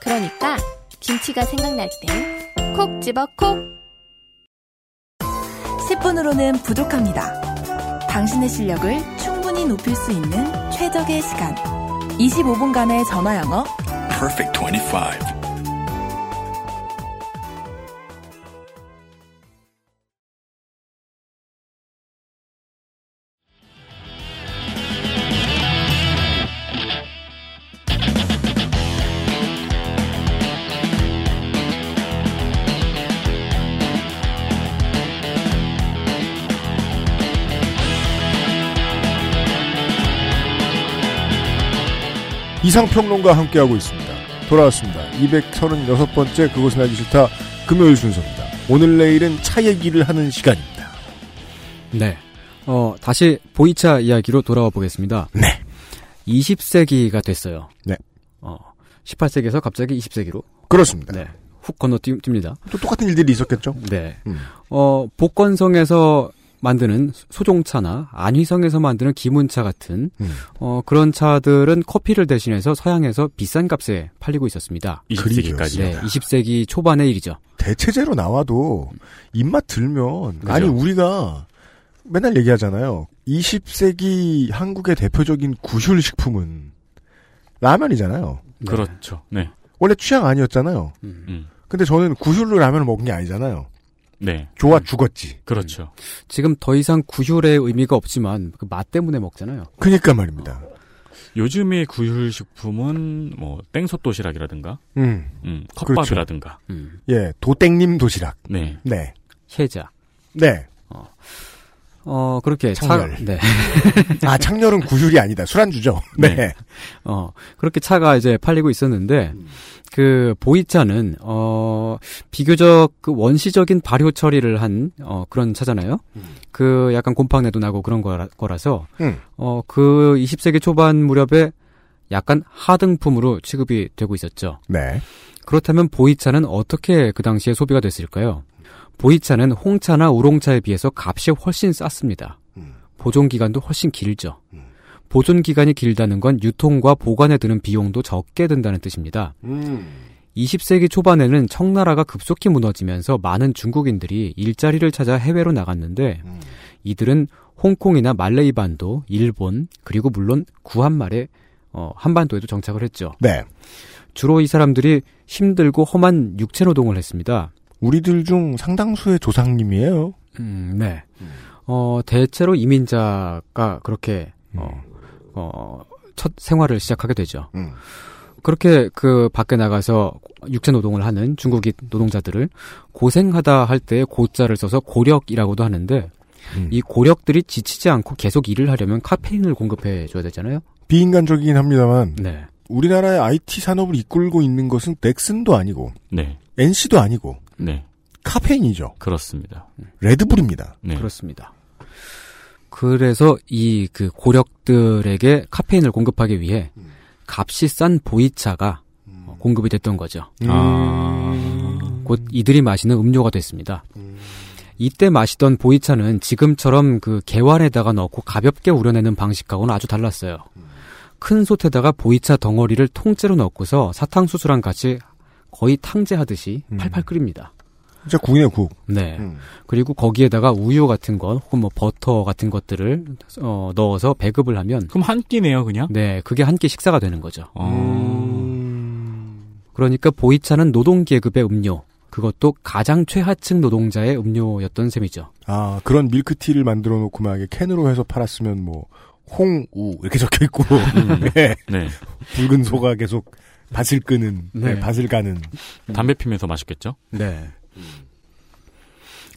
Speaker 4: 그러니까 김치가 생각날 땐 콕 집어 콕.
Speaker 10: 10분으로는 부족합니다. 당신의 실력을 충분히 높일 수 있는 최적의 시간. 25분간의 전화 영어.
Speaker 8: Perfect 25.
Speaker 2: 이상평론가 함께하고 있습니다. 돌아왔습니다. 236번째 그것은 알기 싫다 금요일 순서입니다. 오늘 내일은 차 얘기를 하는 시간입니다.
Speaker 6: 네. 어, 다시 보이차 이야기로 돌아와 보겠습니다.
Speaker 2: 네.
Speaker 6: 20세기가 됐어요.
Speaker 2: 네.
Speaker 6: 어, 18세기에서 갑자기 20세기로.
Speaker 2: 그렇습니다.
Speaker 6: 네. 훅 건너뜁니다.
Speaker 2: 또 똑같은 일들이 있었겠죠?
Speaker 6: 네.
Speaker 2: 음.
Speaker 6: 어, 복건성에서 만드는 소종차나 안휘성에서 만드는 기문차 같은
Speaker 2: 음.
Speaker 6: 어, 그런 차들은 커피를 대신해서 서양에서 비싼 값에 팔리고 있었습니다.
Speaker 3: 20세기까지.
Speaker 6: 네, 20세기 초반의 일이죠.
Speaker 2: 대체제로 나와도 입맛 들면
Speaker 3: 그죠.
Speaker 2: 아니 우리가 맨날 얘기하잖아요. 20세기 한국의 대표적인 구슐 식품은 라면이잖아요.
Speaker 6: 네.
Speaker 3: 그렇죠. 네.
Speaker 2: 원래 취향 아니었잖아요.
Speaker 6: 음.
Speaker 3: 음.
Speaker 2: 근데 저는 구슐로 라면을 먹은 게 아니잖아요.
Speaker 3: 네.
Speaker 2: 좋아 죽었지.
Speaker 3: 그렇죠.
Speaker 6: 지금 더 이상 구휼의 의미가 없지만 그 맛 때문에 먹잖아요.
Speaker 2: 그니까 말입니다.
Speaker 3: 요즘의 구휼 식품은 뭐 땡소 도시락이라든가,
Speaker 2: 음.
Speaker 3: 음,
Speaker 2: 그렇죠.
Speaker 3: 컵밥이라든가.
Speaker 6: 음.
Speaker 2: 예, 도땡님 도시락.
Speaker 3: 네.
Speaker 2: 네.
Speaker 6: 해자.
Speaker 2: 네.
Speaker 6: 어, 그렇게
Speaker 2: 창렬.
Speaker 6: 차, 네.
Speaker 2: 아, 창렬은 구슐이 아니다. 술안주죠. 네.
Speaker 3: 네.
Speaker 6: 어, 그렇게 차가 이제 팔리고 있었는데, 그, 보이차는, 어, 비교적 그 원시적인 발효 처리를 한, 어, 그런 차잖아요. 그 약간 곰팡내도 나고 그런 거라, 거라서,
Speaker 2: 음.
Speaker 6: 어, 그 20세기 초반 무렵에 약간 하등품으로 취급이 되고 있었죠.
Speaker 2: 네.
Speaker 6: 그렇다면 보이차는 어떻게 그 당시에 소비가 됐을까요? 보이차는 홍차나 우롱차에 비해서 값이 훨씬 쌌습니다.
Speaker 2: 음.
Speaker 6: 보존 기간도 훨씬 길죠. 보존 기간이 길다는 건 유통과 보관에 드는 비용도 적게 든다는 뜻입니다.
Speaker 2: 음.
Speaker 6: 20세기 초반에는 청나라가 급속히 무너지면서 많은 중국인들이 일자리를 찾아 해외로 나갔는데
Speaker 2: 음.
Speaker 6: 이들은 홍콩이나 말레이 반도, 일본, 그리고 물론 구한말에 어, 한반도에도 정착을 했죠.
Speaker 2: 네.
Speaker 6: 주로 이 사람들이 힘들고 험한 육체 노동을 했습니다.
Speaker 2: 우리들 중 상당수의 조상님이에요.
Speaker 6: 음, 네. 어, 대체로 이민자가 그렇게, 어, 어, 첫 생활을 시작하게 되죠.
Speaker 2: 음.
Speaker 6: 그렇게 그 밖에 나가서 육체 노동을 하는 중국인 노동자들을 고생하다 할 때 고자를 써서 고력이라고도 하는데
Speaker 2: 음.
Speaker 6: 이 고력들이 지치지 않고 계속 일을 하려면 카페인을 공급해 줘야 되잖아요.
Speaker 2: 비인간적이긴 합니다만
Speaker 6: 네.
Speaker 2: 우리나라의 IT 산업을 이끌고 있는 것은 넥슨도 아니고
Speaker 3: 네.
Speaker 2: NC도 아니고
Speaker 3: 네.
Speaker 2: 카페인이죠.
Speaker 3: 그렇습니다.
Speaker 2: 레드불입니다.
Speaker 3: 네.
Speaker 6: 그렇습니다. 그래서 이 그 고력들에게 카페인을 공급하기 위해 값이 싼 보이차가 어, 공급이 됐던 거죠.
Speaker 3: 아.
Speaker 6: 곧 이들이 마시는 음료가 됐습니다. 이때 마시던 보이차는 지금처럼 그 개완에다가 넣고 가볍게 우려내는 방식하고는 아주 달랐어요. 큰 솥에다가 보이차 덩어리를 통째로 넣고서 사탕수수랑 같이 거의 탕제하듯이 팔팔 끓입니다.
Speaker 2: 진짜 국이네 국.
Speaker 6: 네.
Speaker 2: 음.
Speaker 6: 그리고 거기에다가 우유 같은 것 혹은 뭐 버터 같은 것들을 어, 넣어서 배급을 하면
Speaker 3: 그럼 한 끼네요, 그냥?
Speaker 6: 네, 그게 한 끼 식사가 되는 거죠.
Speaker 3: 어.
Speaker 6: 그러니까 보이차는 노동 계급의 음료, 그것도 가장 최하층 노동자의 음료였던 셈이죠.
Speaker 2: 아 그런 밀크티를 만들어 놓고 막 이렇게 캔으로 해서 팔았으면 뭐 홍우 이렇게 적혀 있고 네.
Speaker 3: 네.
Speaker 2: 붉은 소가 계속 밭을 끄는 네,
Speaker 6: 네.
Speaker 2: 밭을 가는
Speaker 3: 담배 피면서 맛있겠죠?
Speaker 6: 네.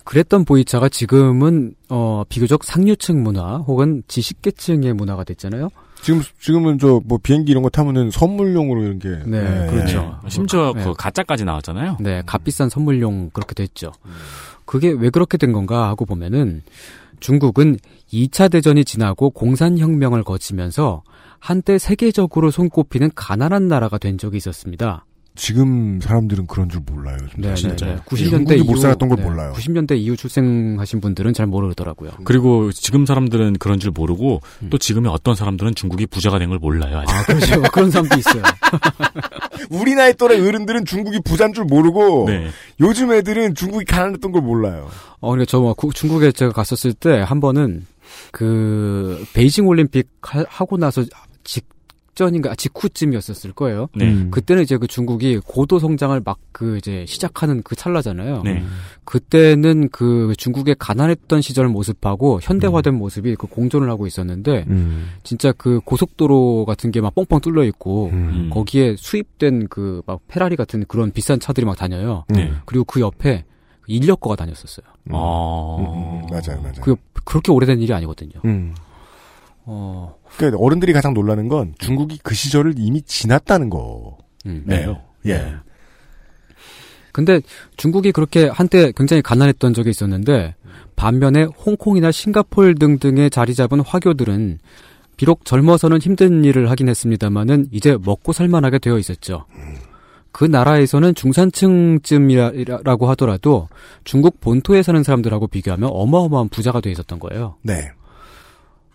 Speaker 6: 그랬던 보이차가 지금은 어 비교적 상류층 문화 혹은 지식계층의 문화가 됐잖아요.
Speaker 2: 지금 지금은 저 뭐 비행기 이런 거 타면은 선물용으로 이런 게
Speaker 6: 네, 그렇죠.
Speaker 3: 심지어
Speaker 6: 네.
Speaker 3: 그 가짜까지 나왔잖아요.
Speaker 6: 네, 값비싼 선물용 그렇게 됐죠. 그게 왜 그렇게 된 건가 하고 보면은 중국은 2차 대전이 지나고 공산혁명을 거치면서 한때 세계적으로 손꼽히는 가난한 나라가 된 적이 있었습니다.
Speaker 2: 지금 사람들은 그런 줄 몰라요.
Speaker 6: 네,
Speaker 2: 진짜.
Speaker 6: 네, 네. 90년대
Speaker 2: 중국이 못
Speaker 6: 이후
Speaker 2: 살았던 걸
Speaker 6: 네,
Speaker 2: 몰라요.
Speaker 6: 90년대 이후 출생하신 분들은 잘 모르더라고요.
Speaker 3: 그리고 지금 사람들은 그런 줄 모르고
Speaker 6: 음.
Speaker 3: 또 지금의 어떤 사람들은 중국이 부자가 된 걸 몰라요. 아직.
Speaker 6: 아, 그렇죠. 그런 사람도 있어요.
Speaker 2: 우리 나이 또래 어른들은 중국이 부자인 줄 모르고
Speaker 3: 네.
Speaker 2: 요즘 애들은 중국이 가난했던 걸 몰라요.
Speaker 6: 어, 그러니까 저 뭐, 구- 중국에 제가 갔었을 때 한 번은 그 베이징 올림픽 하, 하고 나서 직 전인가 아, 직후쯤이었었을 거예요.
Speaker 3: 네.
Speaker 2: 음.
Speaker 6: 그때는 이제 그 중국이 고도 성장을 막 그 이제 시작하는 그 찰나잖아요.
Speaker 3: 네.
Speaker 6: 그때는 그 중국의 가난했던 시절 모습하고 현대화된 모습이 그 공존을 하고 있었는데 진짜 그 고속도로 같은 게 막 뻥뻥 뚫려 있고
Speaker 3: 음.
Speaker 6: 거기에 수입된 그 막 페라리 같은 그런 비싼 차들이 막 다녀요.
Speaker 3: 네.
Speaker 6: 그리고 그 옆에 인력거가 다녔었어요.
Speaker 3: 어.
Speaker 2: 음, 맞아요, 맞아요.
Speaker 6: 그 그렇게 오래된 일이 아니거든요.
Speaker 2: 음.
Speaker 6: 어,
Speaker 2: 그러니까 어른들이 가장 놀라는 건 중국이 그 시절을 이미 지났다는 거.
Speaker 6: 음.
Speaker 2: 네요. 예.
Speaker 6: 근데 중국이 그렇게 한때 굉장히 가난했던 적이 있었는데 반면에 홍콩이나 싱가폴 등등에 자리 잡은 화교들은 비록 젊어서는 힘든 일을 하긴 했습니다만은 이제 먹고 살만하게 되어 있었죠. 그 나라에서는 중산층쯤이라고 하더라도 중국 본토에 사는 사람들하고 비교하면 어마어마한 부자가 되어 있었던 거예요.
Speaker 2: 네.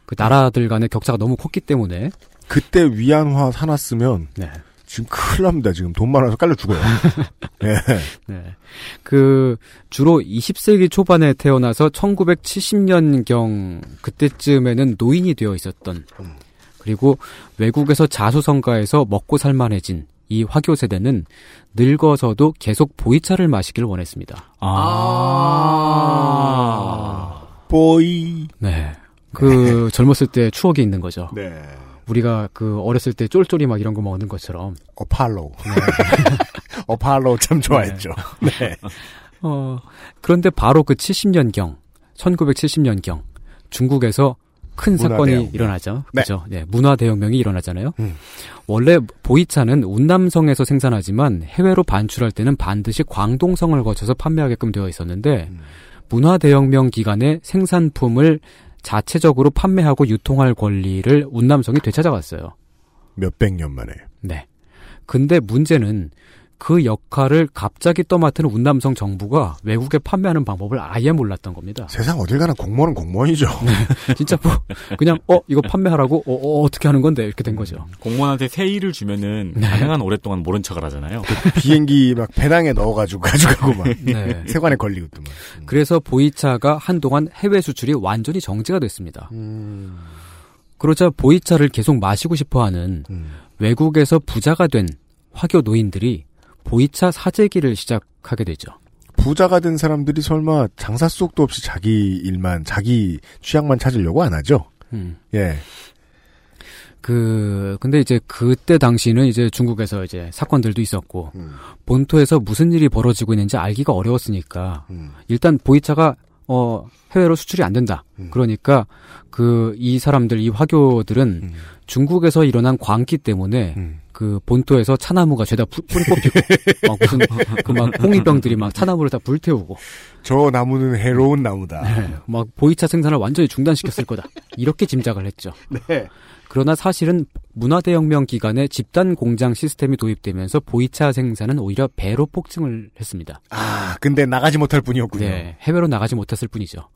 Speaker 6: 그 나라들 간의 격차가 너무 컸기 때문에
Speaker 2: 그때 위안화 사놨으면
Speaker 6: 네.
Speaker 2: 지금 큰일 납니다. 지금 돈 많아서 깔려 죽어요. 예.
Speaker 6: 네. 그 주로 20세기 초반에 태어나서 1970년경 그때쯤에는 노인이 되어 있었던 그리고 외국에서 자수성가해서 먹고 살만해진 이 화교 세대는 늙어서도 계속 보이차를 마시길 원했습니다.
Speaker 3: 아.
Speaker 2: 보이.
Speaker 6: 네. 그 젊었을 때 추억이 있는 거죠.
Speaker 2: 네.
Speaker 6: 우리가 그 어렸을 때 쫄쫄이 막 이런 거 먹는 것처럼
Speaker 2: 어팔로. 어팔로 참 좋아했죠. 네.
Speaker 6: 어, 그런데 바로 그 70년경, 1970년경, 중국에서 큰 사건이
Speaker 2: 문화대혁명.
Speaker 6: 일어나죠.
Speaker 2: 네.
Speaker 6: 그죠? 네, 문화 대혁명이 일어나잖아요.
Speaker 2: 음.
Speaker 6: 원래 보이차는 운남성에서 생산하지만 해외로 반출할 때는 반드시 광동성을 거쳐서 판매하게끔 되어 있었는데,
Speaker 2: 음.
Speaker 6: 문화 대혁명 기간에 생산품을 자체적으로 판매하고 유통할 권리를 운남성이 되찾아갔어요.
Speaker 2: 몇백 년 만에.
Speaker 6: 네. 근데 문제는 그 역할을 갑자기 떠맡은 운남성 정부가 외국에 판매하는 방법을 아예 몰랐던 겁니다.
Speaker 2: 세상 어딜 가나 공무원은 공무원이죠.
Speaker 6: 진짜 뭐 그냥 어 이거 판매하라고 어, 어 어떻게 하는 건데 이렇게 된 거죠.
Speaker 3: 공무원한테 세일을 주면은
Speaker 6: 네.
Speaker 3: 가능한 오랫동안 모른 척을 하잖아요.
Speaker 2: 비행기 막 배낭에 넣어가지고 가져가고 막.
Speaker 6: 네.
Speaker 2: 세관에 걸리고 또 막.
Speaker 6: 그래서 보이차가 한동안 해외 수출이 완전히 정지가 됐습니다.
Speaker 2: 음.
Speaker 6: 그러자 보이차를 계속 마시고 싶어하는
Speaker 2: 음.
Speaker 6: 외국에서 부자가 된 화교 노인들이 보이차 사재기를 시작하게 되죠.
Speaker 2: 부자가 된 사람들이 설마 장사 속도 없이 자기 일만, 자기 취향만 찾으려고 안 하죠?
Speaker 6: 음.
Speaker 2: 예.
Speaker 6: 그 근데 이제 그때 당시는 이제 중국에서 이제 사건들도 있었고
Speaker 2: 음.
Speaker 6: 본토에서 무슨 일이 벌어지고 있는지 알기가 어려웠으니까
Speaker 2: 음.
Speaker 6: 일단 보이차가 어 해외로 수출이 안 된다.
Speaker 2: 음.
Speaker 6: 그러니까 그 이 사람들 이 화교들은
Speaker 2: 음.
Speaker 6: 중국에서 일어난 광기 때문에
Speaker 2: 음.
Speaker 6: 그 본토에서 차나무가 죄다 푸- 뿌리 뽑히고 막 무슨 그막 홍위병들이 막 차나무를 다 불태우고
Speaker 2: 저 나무는 해로운 나무다.
Speaker 6: 네, 막 보이차 생산을 완전히 중단시켰을 거다. 이렇게 짐작을 했죠.
Speaker 2: 네.
Speaker 6: 그러나 사실은 문화대혁명 기간에 집단 공장 시스템이 도입되면서 보이차 생산은 오히려 배로 폭증을 했습니다.
Speaker 2: 아, 근데 나가지 못할 뿐이었군요.
Speaker 6: 네, 해외로 나가지 못했을 뿐이죠.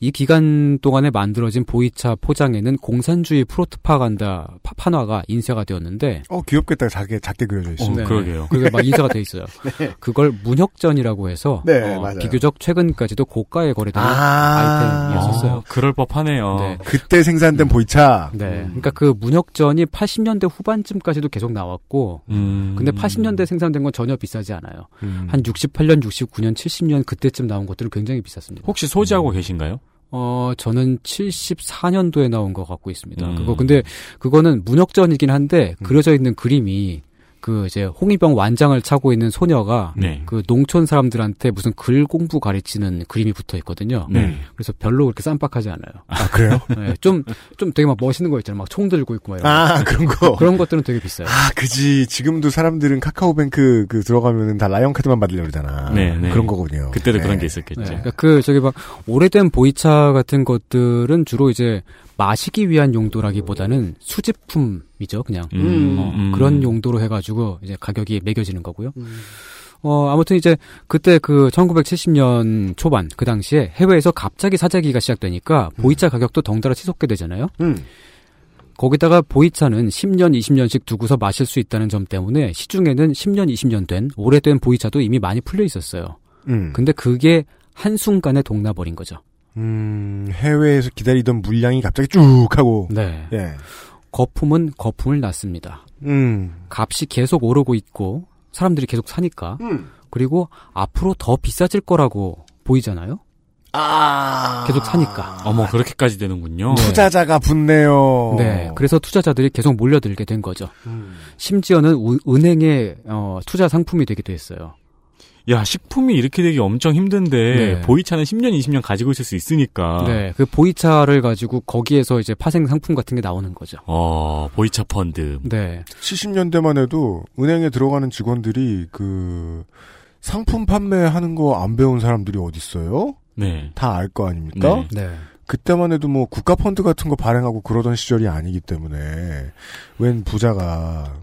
Speaker 6: 이 기간 동안에 만들어진 보이차 포장에는 공산주의 프로트파간다 파- 판화가 인쇄가 되었는데
Speaker 2: 어, 귀엽겠다. 작게, 작게 그려져 있습니다.
Speaker 3: 어, 그러게요.
Speaker 6: 그게 막 인쇄가 돼 있어요. 그걸 문혁전이라고 해서
Speaker 2: 네,
Speaker 6: 어,
Speaker 2: 맞아요.
Speaker 6: 비교적 최근까지도 고가에 거래되는
Speaker 2: 아.
Speaker 6: 아이템이었었어요.
Speaker 3: 어, 그럴 법하네요.
Speaker 6: 네.
Speaker 2: 그때 생산된 보이차.
Speaker 6: 네. 그러니까 그 문혁전이 80년대 후반쯤까지도 계속 나왔고,
Speaker 3: 음.
Speaker 6: 근데 80년대 생산된 건 전혀 비싸지 않아요.
Speaker 2: 음.
Speaker 6: 한 68년, 69년, 70년 그때쯤 나온 것들은 굉장히 비쌌습니다.
Speaker 3: 혹시 소지하고 계신가요?
Speaker 6: 어, 저는 74년도에 나온 거 갖고 있습니다.
Speaker 3: 음.
Speaker 6: 그거 근데 그거는 문혁전이긴 한데 그려져 있는 그림이 그 이제 홍위병 완장을 차고 있는 소녀가
Speaker 3: 네.
Speaker 6: 그 농촌 사람들한테 무슨 글 공부 가르치는 그림이 붙어 있거든요.
Speaker 3: 네.
Speaker 6: 그래서 별로 그렇게 쌈박하지 않아요.
Speaker 2: 아, 그래요?
Speaker 6: 네, 좀, 좀 되게 막 멋있는 거 있잖아요. 막 총 들고 있고 막 이런 거.
Speaker 2: 아, 그런 거.
Speaker 6: 그런 것들은 되게 비싸요.
Speaker 2: 아, 그지. 지금도 사람들은 카카오뱅크 그 들어가면은 다 라이언 카드만 받으려고 그러잖아.
Speaker 3: 네, 네.
Speaker 2: 그런 거거든요.
Speaker 3: 그때도
Speaker 2: 네.
Speaker 3: 그런 게 있었겠죠.
Speaker 6: 네, 그러니까 그 저기 막 오래된 보이차 같은 것들은 주로 이제 마시기 위한 용도라기보다는 수집품이죠, 그냥.
Speaker 3: 음,
Speaker 6: 어,
Speaker 3: 음.
Speaker 6: 그런 용도로 해가지고 이제 가격이 매겨지는 거고요. 어, 아무튼 이제 그때 그 1970년 초반 그 당시에 해외에서 갑자기 사재기가 시작되니까 보이차 가격도 덩달아 치솟게 되잖아요.
Speaker 2: 음.
Speaker 6: 거기다가 보이차는 10년, 20년씩 두고서 마실 수 있다는 점 때문에 시중에는 10년, 20년 된 오래된 보이차도 이미 많이 풀려 있었어요.
Speaker 2: 음.
Speaker 6: 근데 그게 한순간에 동나버린 거죠.
Speaker 2: 음, 해외에서 기다리던 물량이 갑자기 쭉 하고.
Speaker 6: 네.
Speaker 2: 예.
Speaker 6: 거품은 거품을 낳습니다.
Speaker 2: 음.
Speaker 6: 값이 계속 오르고 있고 사람들이 계속 사니까
Speaker 2: 음.
Speaker 6: 그리고 앞으로 더 비싸질 거라고 보이잖아요.
Speaker 2: 아.
Speaker 6: 계속 사니까.
Speaker 3: 어머 그렇게까지 되는군요.
Speaker 6: 네.
Speaker 2: 투자자가 붙네요.
Speaker 6: 네. 그래서 투자자들이 계속 몰려들게 된 거죠.
Speaker 2: 음.
Speaker 6: 심지어는 우- 은행의 어, 투자 상품이 되기도 했어요.
Speaker 3: 야 식품이 이렇게 되기 엄청 힘든데
Speaker 6: 네.
Speaker 3: 보이차는 10년 20년 가지고 있을 수 있으니까.
Speaker 6: 네. 그 보이차를 가지고 거기에서 이제 파생 상품 같은 게 나오는 거죠.
Speaker 3: 어 보이차 펀드.
Speaker 6: 네.
Speaker 2: 70년대만 해도 은행에 들어가는 직원들이 그 상품 판매하는 거 안 배운 사람들이 어딨어요?
Speaker 3: 네.
Speaker 2: 다 알 거 아닙니까?
Speaker 3: 네.
Speaker 6: 네.
Speaker 2: 그때만 해도 뭐 국가 펀드 같은 거 발행하고 그러던 시절이 아니기 때문에 웬 부자가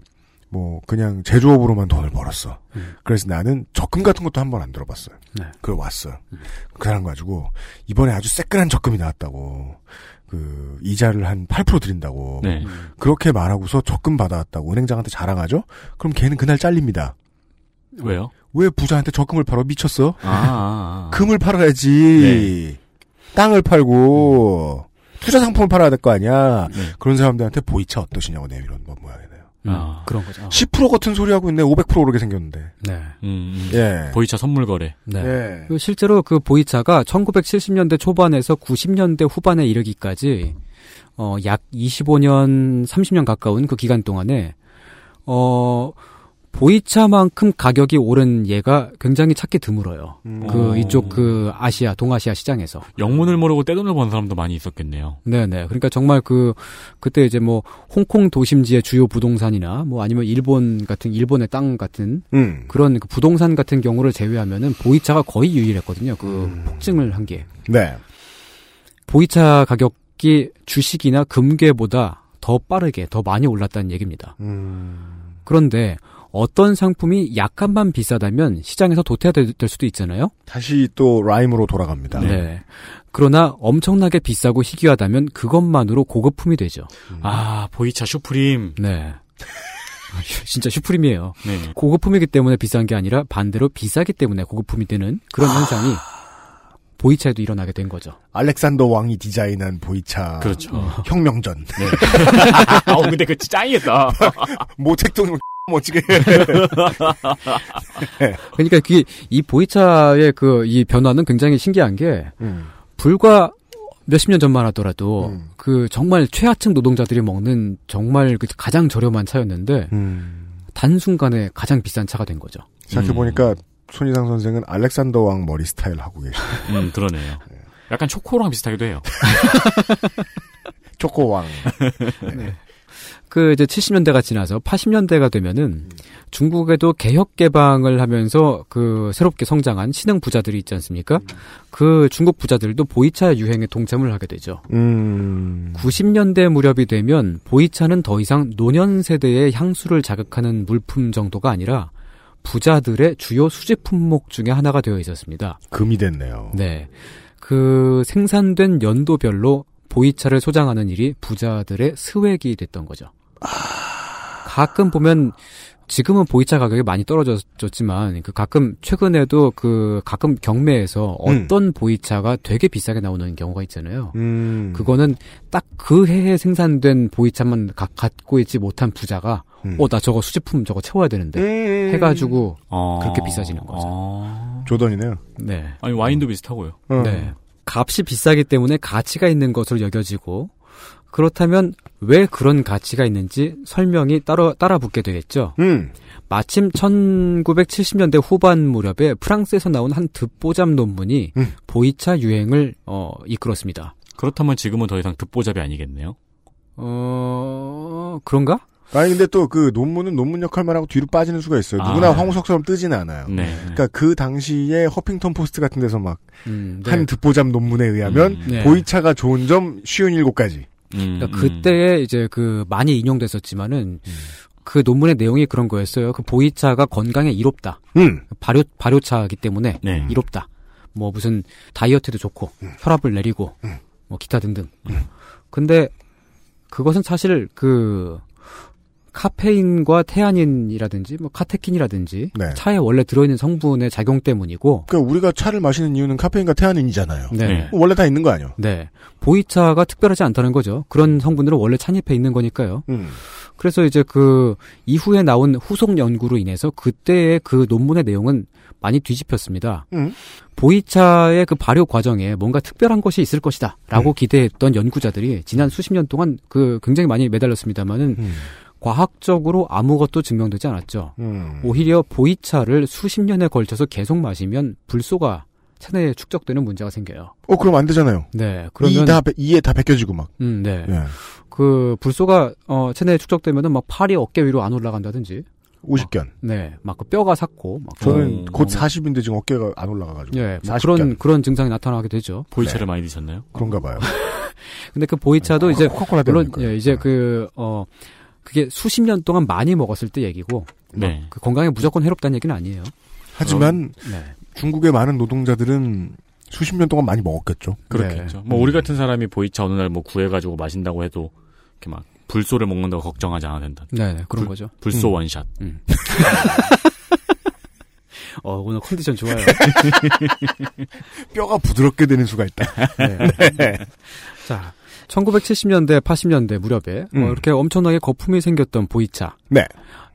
Speaker 2: 뭐 그냥 제조업으로만 돈을 벌었어.
Speaker 6: 음.
Speaker 2: 그래서 나는 적금 같은 것도 한 번 안 들어봤어요.
Speaker 6: 네.
Speaker 2: 그걸 왔어요. 그 사람 가지고 이번에 아주 새끈한 적금이 나왔다고 그 이자를 한 8% 드린다고
Speaker 3: 네.
Speaker 2: 그렇게 말하고서 적금 받아왔다고 은행장한테 자랑하죠? 그럼 걔는 그날 잘립니다.
Speaker 3: 왜요?
Speaker 2: 왜 부자한테 적금을 팔아 미쳤어?
Speaker 3: 아, 아, 아.
Speaker 2: 금을 팔아야지. 땅을 팔고 투자 상품을 팔아야 될 거 아니야.
Speaker 3: 네.
Speaker 2: 그런 사람들한테 보이차 어떠시냐고 내밀은 뭐 모양이네요.
Speaker 6: 음,
Speaker 3: 아.
Speaker 6: 그런 거죠.
Speaker 2: 10% 같은 소리 하고 있네. 500% 오르게 생겼는데.
Speaker 6: 네.
Speaker 3: 음, 음.
Speaker 2: 예.
Speaker 3: 보이차 선물 거래.
Speaker 6: 네.
Speaker 2: 예.
Speaker 6: 그 실제로 그 보이차가 1970년대 초반에서 90년대 후반에 이르기까지 어, 약 25년, 30년 가까운 그 기간 동안에 어, 보이차만큼 가격이 오른 예가 굉장히 찾기 드물어요. 그
Speaker 3: 어.
Speaker 6: 이쪽 그 아시아, 동아시아 시장에서.
Speaker 3: 영문을 모르고 떼돈을 번 사람도 많이 있었겠네요.
Speaker 6: 네네. 그러니까 정말 그, 그때 이제 뭐, 홍콩 도심지의 주요 부동산이나 뭐 아니면 일본 같은, 일본의 땅 같은
Speaker 2: 음.
Speaker 6: 그런 그 부동산 같은 경우를 제외하면은 보이차가 거의 유일했거든요. 그 폭증을 한 게.
Speaker 2: 네.
Speaker 6: 보이차 가격이 주식이나 금괴보다 더 빠르게, 더 많이 올랐다는 얘기입니다.
Speaker 2: 음.
Speaker 6: 그런데 어떤 상품이 약간만 비싸다면 시장에서 도태될 수도 있잖아요.
Speaker 2: 다시 또 라임으로 돌아갑니다.
Speaker 6: 네. 그러나 엄청나게 비싸고 희귀하다면 그것만으로 고급품이 되죠.
Speaker 3: 아 보이차 슈프림.
Speaker 6: 네. 진짜 슈프림이에요.
Speaker 3: 네.
Speaker 6: 고급품이기 때문에 비싼 게 아니라 반대로 비싸기 때문에 고급품이 되는 그런 현상이 보이차에도 일어나게 된 거죠.
Speaker 2: 알렉산더 왕이 디자인한 보이차.
Speaker 3: 그렇죠.
Speaker 2: 혁명전.
Speaker 3: 네. 아 근데 그 짱이겠다.
Speaker 2: 모책동 멋지게.
Speaker 6: 그러니까 그게 이 보이차의 그 이 변화는 굉장히 신기한 게
Speaker 2: 음.
Speaker 6: 불과 몇십 년 전만 하더라도
Speaker 2: 음.
Speaker 6: 그 정말 최하층 노동자들이 먹는 정말 그 가장 저렴한 차였는데
Speaker 2: 음.
Speaker 6: 단순간에 가장 비싼 차가 된 거죠.
Speaker 2: 생각해 보니까 손희상 선생은 알렉산더 왕 머리 스타일 하고 계시네.
Speaker 3: 음 그러네요. 약간 초코랑 비슷하기도 해요.
Speaker 2: 초코왕.
Speaker 6: 그 이제 70년대가 지나서 80년대가 되면은 중국에도 개혁 개방을 하면서 그 새롭게 성장한 신흥 부자들이 있지 않습니까? 그 중국 부자들도 보이차 유행에 동참을 하게 되죠.
Speaker 2: 음.
Speaker 6: 90년대 무렵이 되면 보이차는 더 이상 노년 세대의 향수를 자극하는 물품 정도가 아니라 부자들의 주요 수집 품목 중에 하나가 되어 있었습니다.
Speaker 2: 금이 됐네요.
Speaker 6: 네. 그 생산된 연도별로 보이차를 소장하는 일이 부자들의 스웩이 됐던 거죠. 가끔 보면 지금은 보이차 가격이 많이 떨어졌지만 그 가끔 최근에도 그 가끔 경매에서
Speaker 2: 음.
Speaker 6: 어떤 보이차가 되게 비싸게 나오는 경우가 있잖아요.
Speaker 2: 음.
Speaker 6: 그거는 딱 그 해에 생산된 보이차만 가- 갖고 있지 못한 부자가
Speaker 2: 음.
Speaker 6: 어나 저거 수집품 저거 채워야 되는데
Speaker 2: 음.
Speaker 6: 해가지고
Speaker 3: 어.
Speaker 6: 그렇게 비싸지는 거죠.
Speaker 3: 어.
Speaker 2: 조던이네요.
Speaker 6: 네.
Speaker 3: 아니 와인도 비슷하고요.
Speaker 2: 어.
Speaker 6: 네. 값이 비싸기 때문에 가치가 있는 것으로 여겨지고 그렇다면 왜 그런 가치가 있는지 설명이 따라 따라 붙게 되겠죠.
Speaker 2: 음.
Speaker 6: 마침 1970년대 후반 무렵에 프랑스에서 나온 한 듣보잡 논문이
Speaker 2: 음.
Speaker 6: 보이차 유행을 어, 이끌었습니다.
Speaker 3: 그렇다면 지금은 더 이상 듣보잡이 아니겠네요.
Speaker 6: 어 그런가?
Speaker 2: 아니 근데 또 그 논문은 논문 역할만 하고 뒤로 빠지는 수가 있어요. 누구나
Speaker 3: 아.
Speaker 2: 황우석처럼 뜨지는 않아요.
Speaker 3: 네.
Speaker 2: 그러니까 그 당시에 허핑턴 포스트 같은 데서 막한
Speaker 6: 음, 네.
Speaker 2: 듣보잡 논문에 의하면
Speaker 3: 음.
Speaker 6: 네.
Speaker 2: 보이차가 좋은 점 쉬운 일곱 가지.
Speaker 3: 음,
Speaker 6: 그러니까
Speaker 3: 음.
Speaker 6: 그때에 이제 그 많이 인용됐었지만은 그 논문의 내용이 그런 거였어요. 그 보이차가 건강에 이롭다.
Speaker 2: 음.
Speaker 6: 발효 발효차이기 때문에
Speaker 3: 네.
Speaker 6: 이롭다. 뭐 무슨 다이어트에도 좋고 혈압을 내리고
Speaker 2: 음.
Speaker 6: 뭐 기타 등등. 근데 그것은 사실 그 카페인과 테아닌이라든지 뭐 카테킨이라든지
Speaker 2: 네.
Speaker 6: 차에 원래 들어있는 성분의 작용 때문이고
Speaker 2: 그러니까 우리가 차를 마시는 이유는 카페인과 테아닌이잖아요.
Speaker 6: 네.
Speaker 3: 네.
Speaker 2: 원래 다 있는 거 아니에요?
Speaker 6: 네. 보이차가 특별하지 않다는 거죠. 그런 성분들은 원래 찬잎에 있는 거니까요.
Speaker 2: 음.
Speaker 6: 그래서 이제 그 이후에 나온 후속 연구로 인해서 그때의 그 논문의 내용은 많이 뒤집혔습니다.
Speaker 2: 음.
Speaker 6: 보이차의 그 발효 과정에 뭔가 특별한 것이 있을 것이다라고 기대했던 연구자들이 지난 수십 년 동안 그 굉장히 많이 매달렸습니다만은
Speaker 2: 음.
Speaker 6: 과학적으로 아무것도 증명되지 않았죠.
Speaker 2: 음.
Speaker 6: 오히려 보이차를 수십 년에 걸쳐서 계속 마시면 불소가 체내에 축적되는 문제가 생겨요.
Speaker 2: 어 그럼 안 되잖아요.
Speaker 6: 네, 그러면
Speaker 2: 이다 이에 다 벗겨지고 막.
Speaker 6: 음, 네.
Speaker 2: 예.
Speaker 6: 그 불소가 어 체내에 축적되면은 막 팔이 어깨 위로 안 올라간다든지
Speaker 2: 오십견.
Speaker 6: 네, 막 그 뼈가 삭고, 막
Speaker 2: 저는
Speaker 3: 어.
Speaker 2: 곧 40인데 지금 어깨가 안 올라가가지고.
Speaker 6: 예,
Speaker 2: 40견.
Speaker 6: 그런 그런 증상이 나타나게 되죠.
Speaker 3: 보이차를 많이 드셨나요?
Speaker 2: 그런가 봐요.
Speaker 6: 근데 그 보이차도 이제
Speaker 2: 코카콜라
Speaker 6: 물론? 예, 이제 그어 그게 수십 년 동안 많이 먹었을 때 얘기고
Speaker 3: 네.
Speaker 6: 그 건강에 무조건 해롭다는 얘기는 아니에요.
Speaker 2: 하지만
Speaker 6: 네.
Speaker 2: 중국의 많은 노동자들은 수십 년 동안 많이 먹었겠죠.
Speaker 3: 그렇겠죠.
Speaker 6: 네.
Speaker 3: 뭐 우리 같은 사람이 보이차 어느 날 뭐 구해가지고 마신다고 해도 이렇게 막 불소를 먹는다고 걱정하지 않아도 된다.
Speaker 6: 네, 네, 그런
Speaker 3: 불-
Speaker 6: 거죠.
Speaker 3: 불소
Speaker 2: 음.
Speaker 3: 원샷.
Speaker 6: 음. 어, 오늘 컨디션 좋아요.
Speaker 2: 뼈가 부드럽게 되는 수가 있다.
Speaker 6: 네. 자, 1970년대, 80년대 무렵에
Speaker 2: 음.
Speaker 6: 어, 이렇게 엄청나게 거품이 생겼던 보이차.
Speaker 2: 네.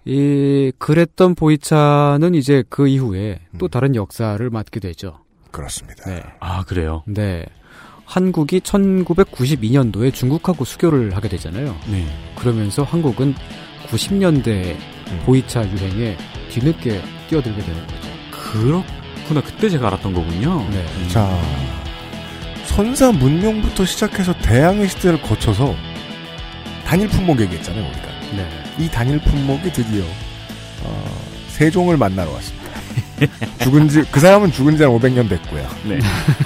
Speaker 6: 이 그랬던 보이차는 이제 그 이후에 또
Speaker 2: 음.
Speaker 6: 다른 역사를 맡게 되죠.
Speaker 2: 그렇습니다.
Speaker 6: 네.
Speaker 3: 아 그래요.
Speaker 6: 네. 한국이 1992년도에 중국하고 수교를 하게 되잖아요.
Speaker 3: 네.
Speaker 6: 그러면서 한국은 90년대
Speaker 2: 음.
Speaker 6: 보이차 유행에 뒤늦게 뛰어들게 되는 거죠.
Speaker 3: 그렇구나. 그때 제가 알았던 거군요.
Speaker 6: 네.
Speaker 3: 음.
Speaker 2: 자, 선사 문명부터 시작해서 대항해 시대를 거쳐서 단일 품목 얘기했잖아요, 우리가.
Speaker 6: 네.
Speaker 2: 이 단일 품목이 드디어 어, 세종을 만나러 왔습니다. 죽은 지, 그 사람은 죽은 지한 500년 됐고요.
Speaker 3: 네.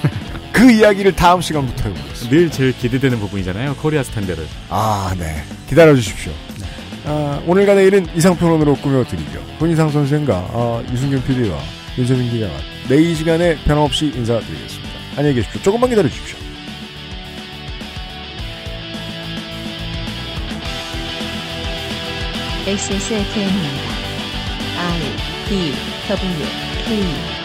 Speaker 2: 그 이야기를 다음 시간부터 해보겠습니다.
Speaker 3: 늘 제일 기대되는 부분이잖아요. 코리아 스탠드를.
Speaker 2: 아, 네. 기다려 주십시오. 아, 오늘과 내일은 이상평론으로 꾸며드리죠. 손이상 선생과 아, 유승균 PD와 윤세민 기자가 내일 이 시간에 변함없이 인사드리겠습니다. 안녕히 계십시오. 조금만 기다려 주십시오.
Speaker 1: XSFM입니다. I D W K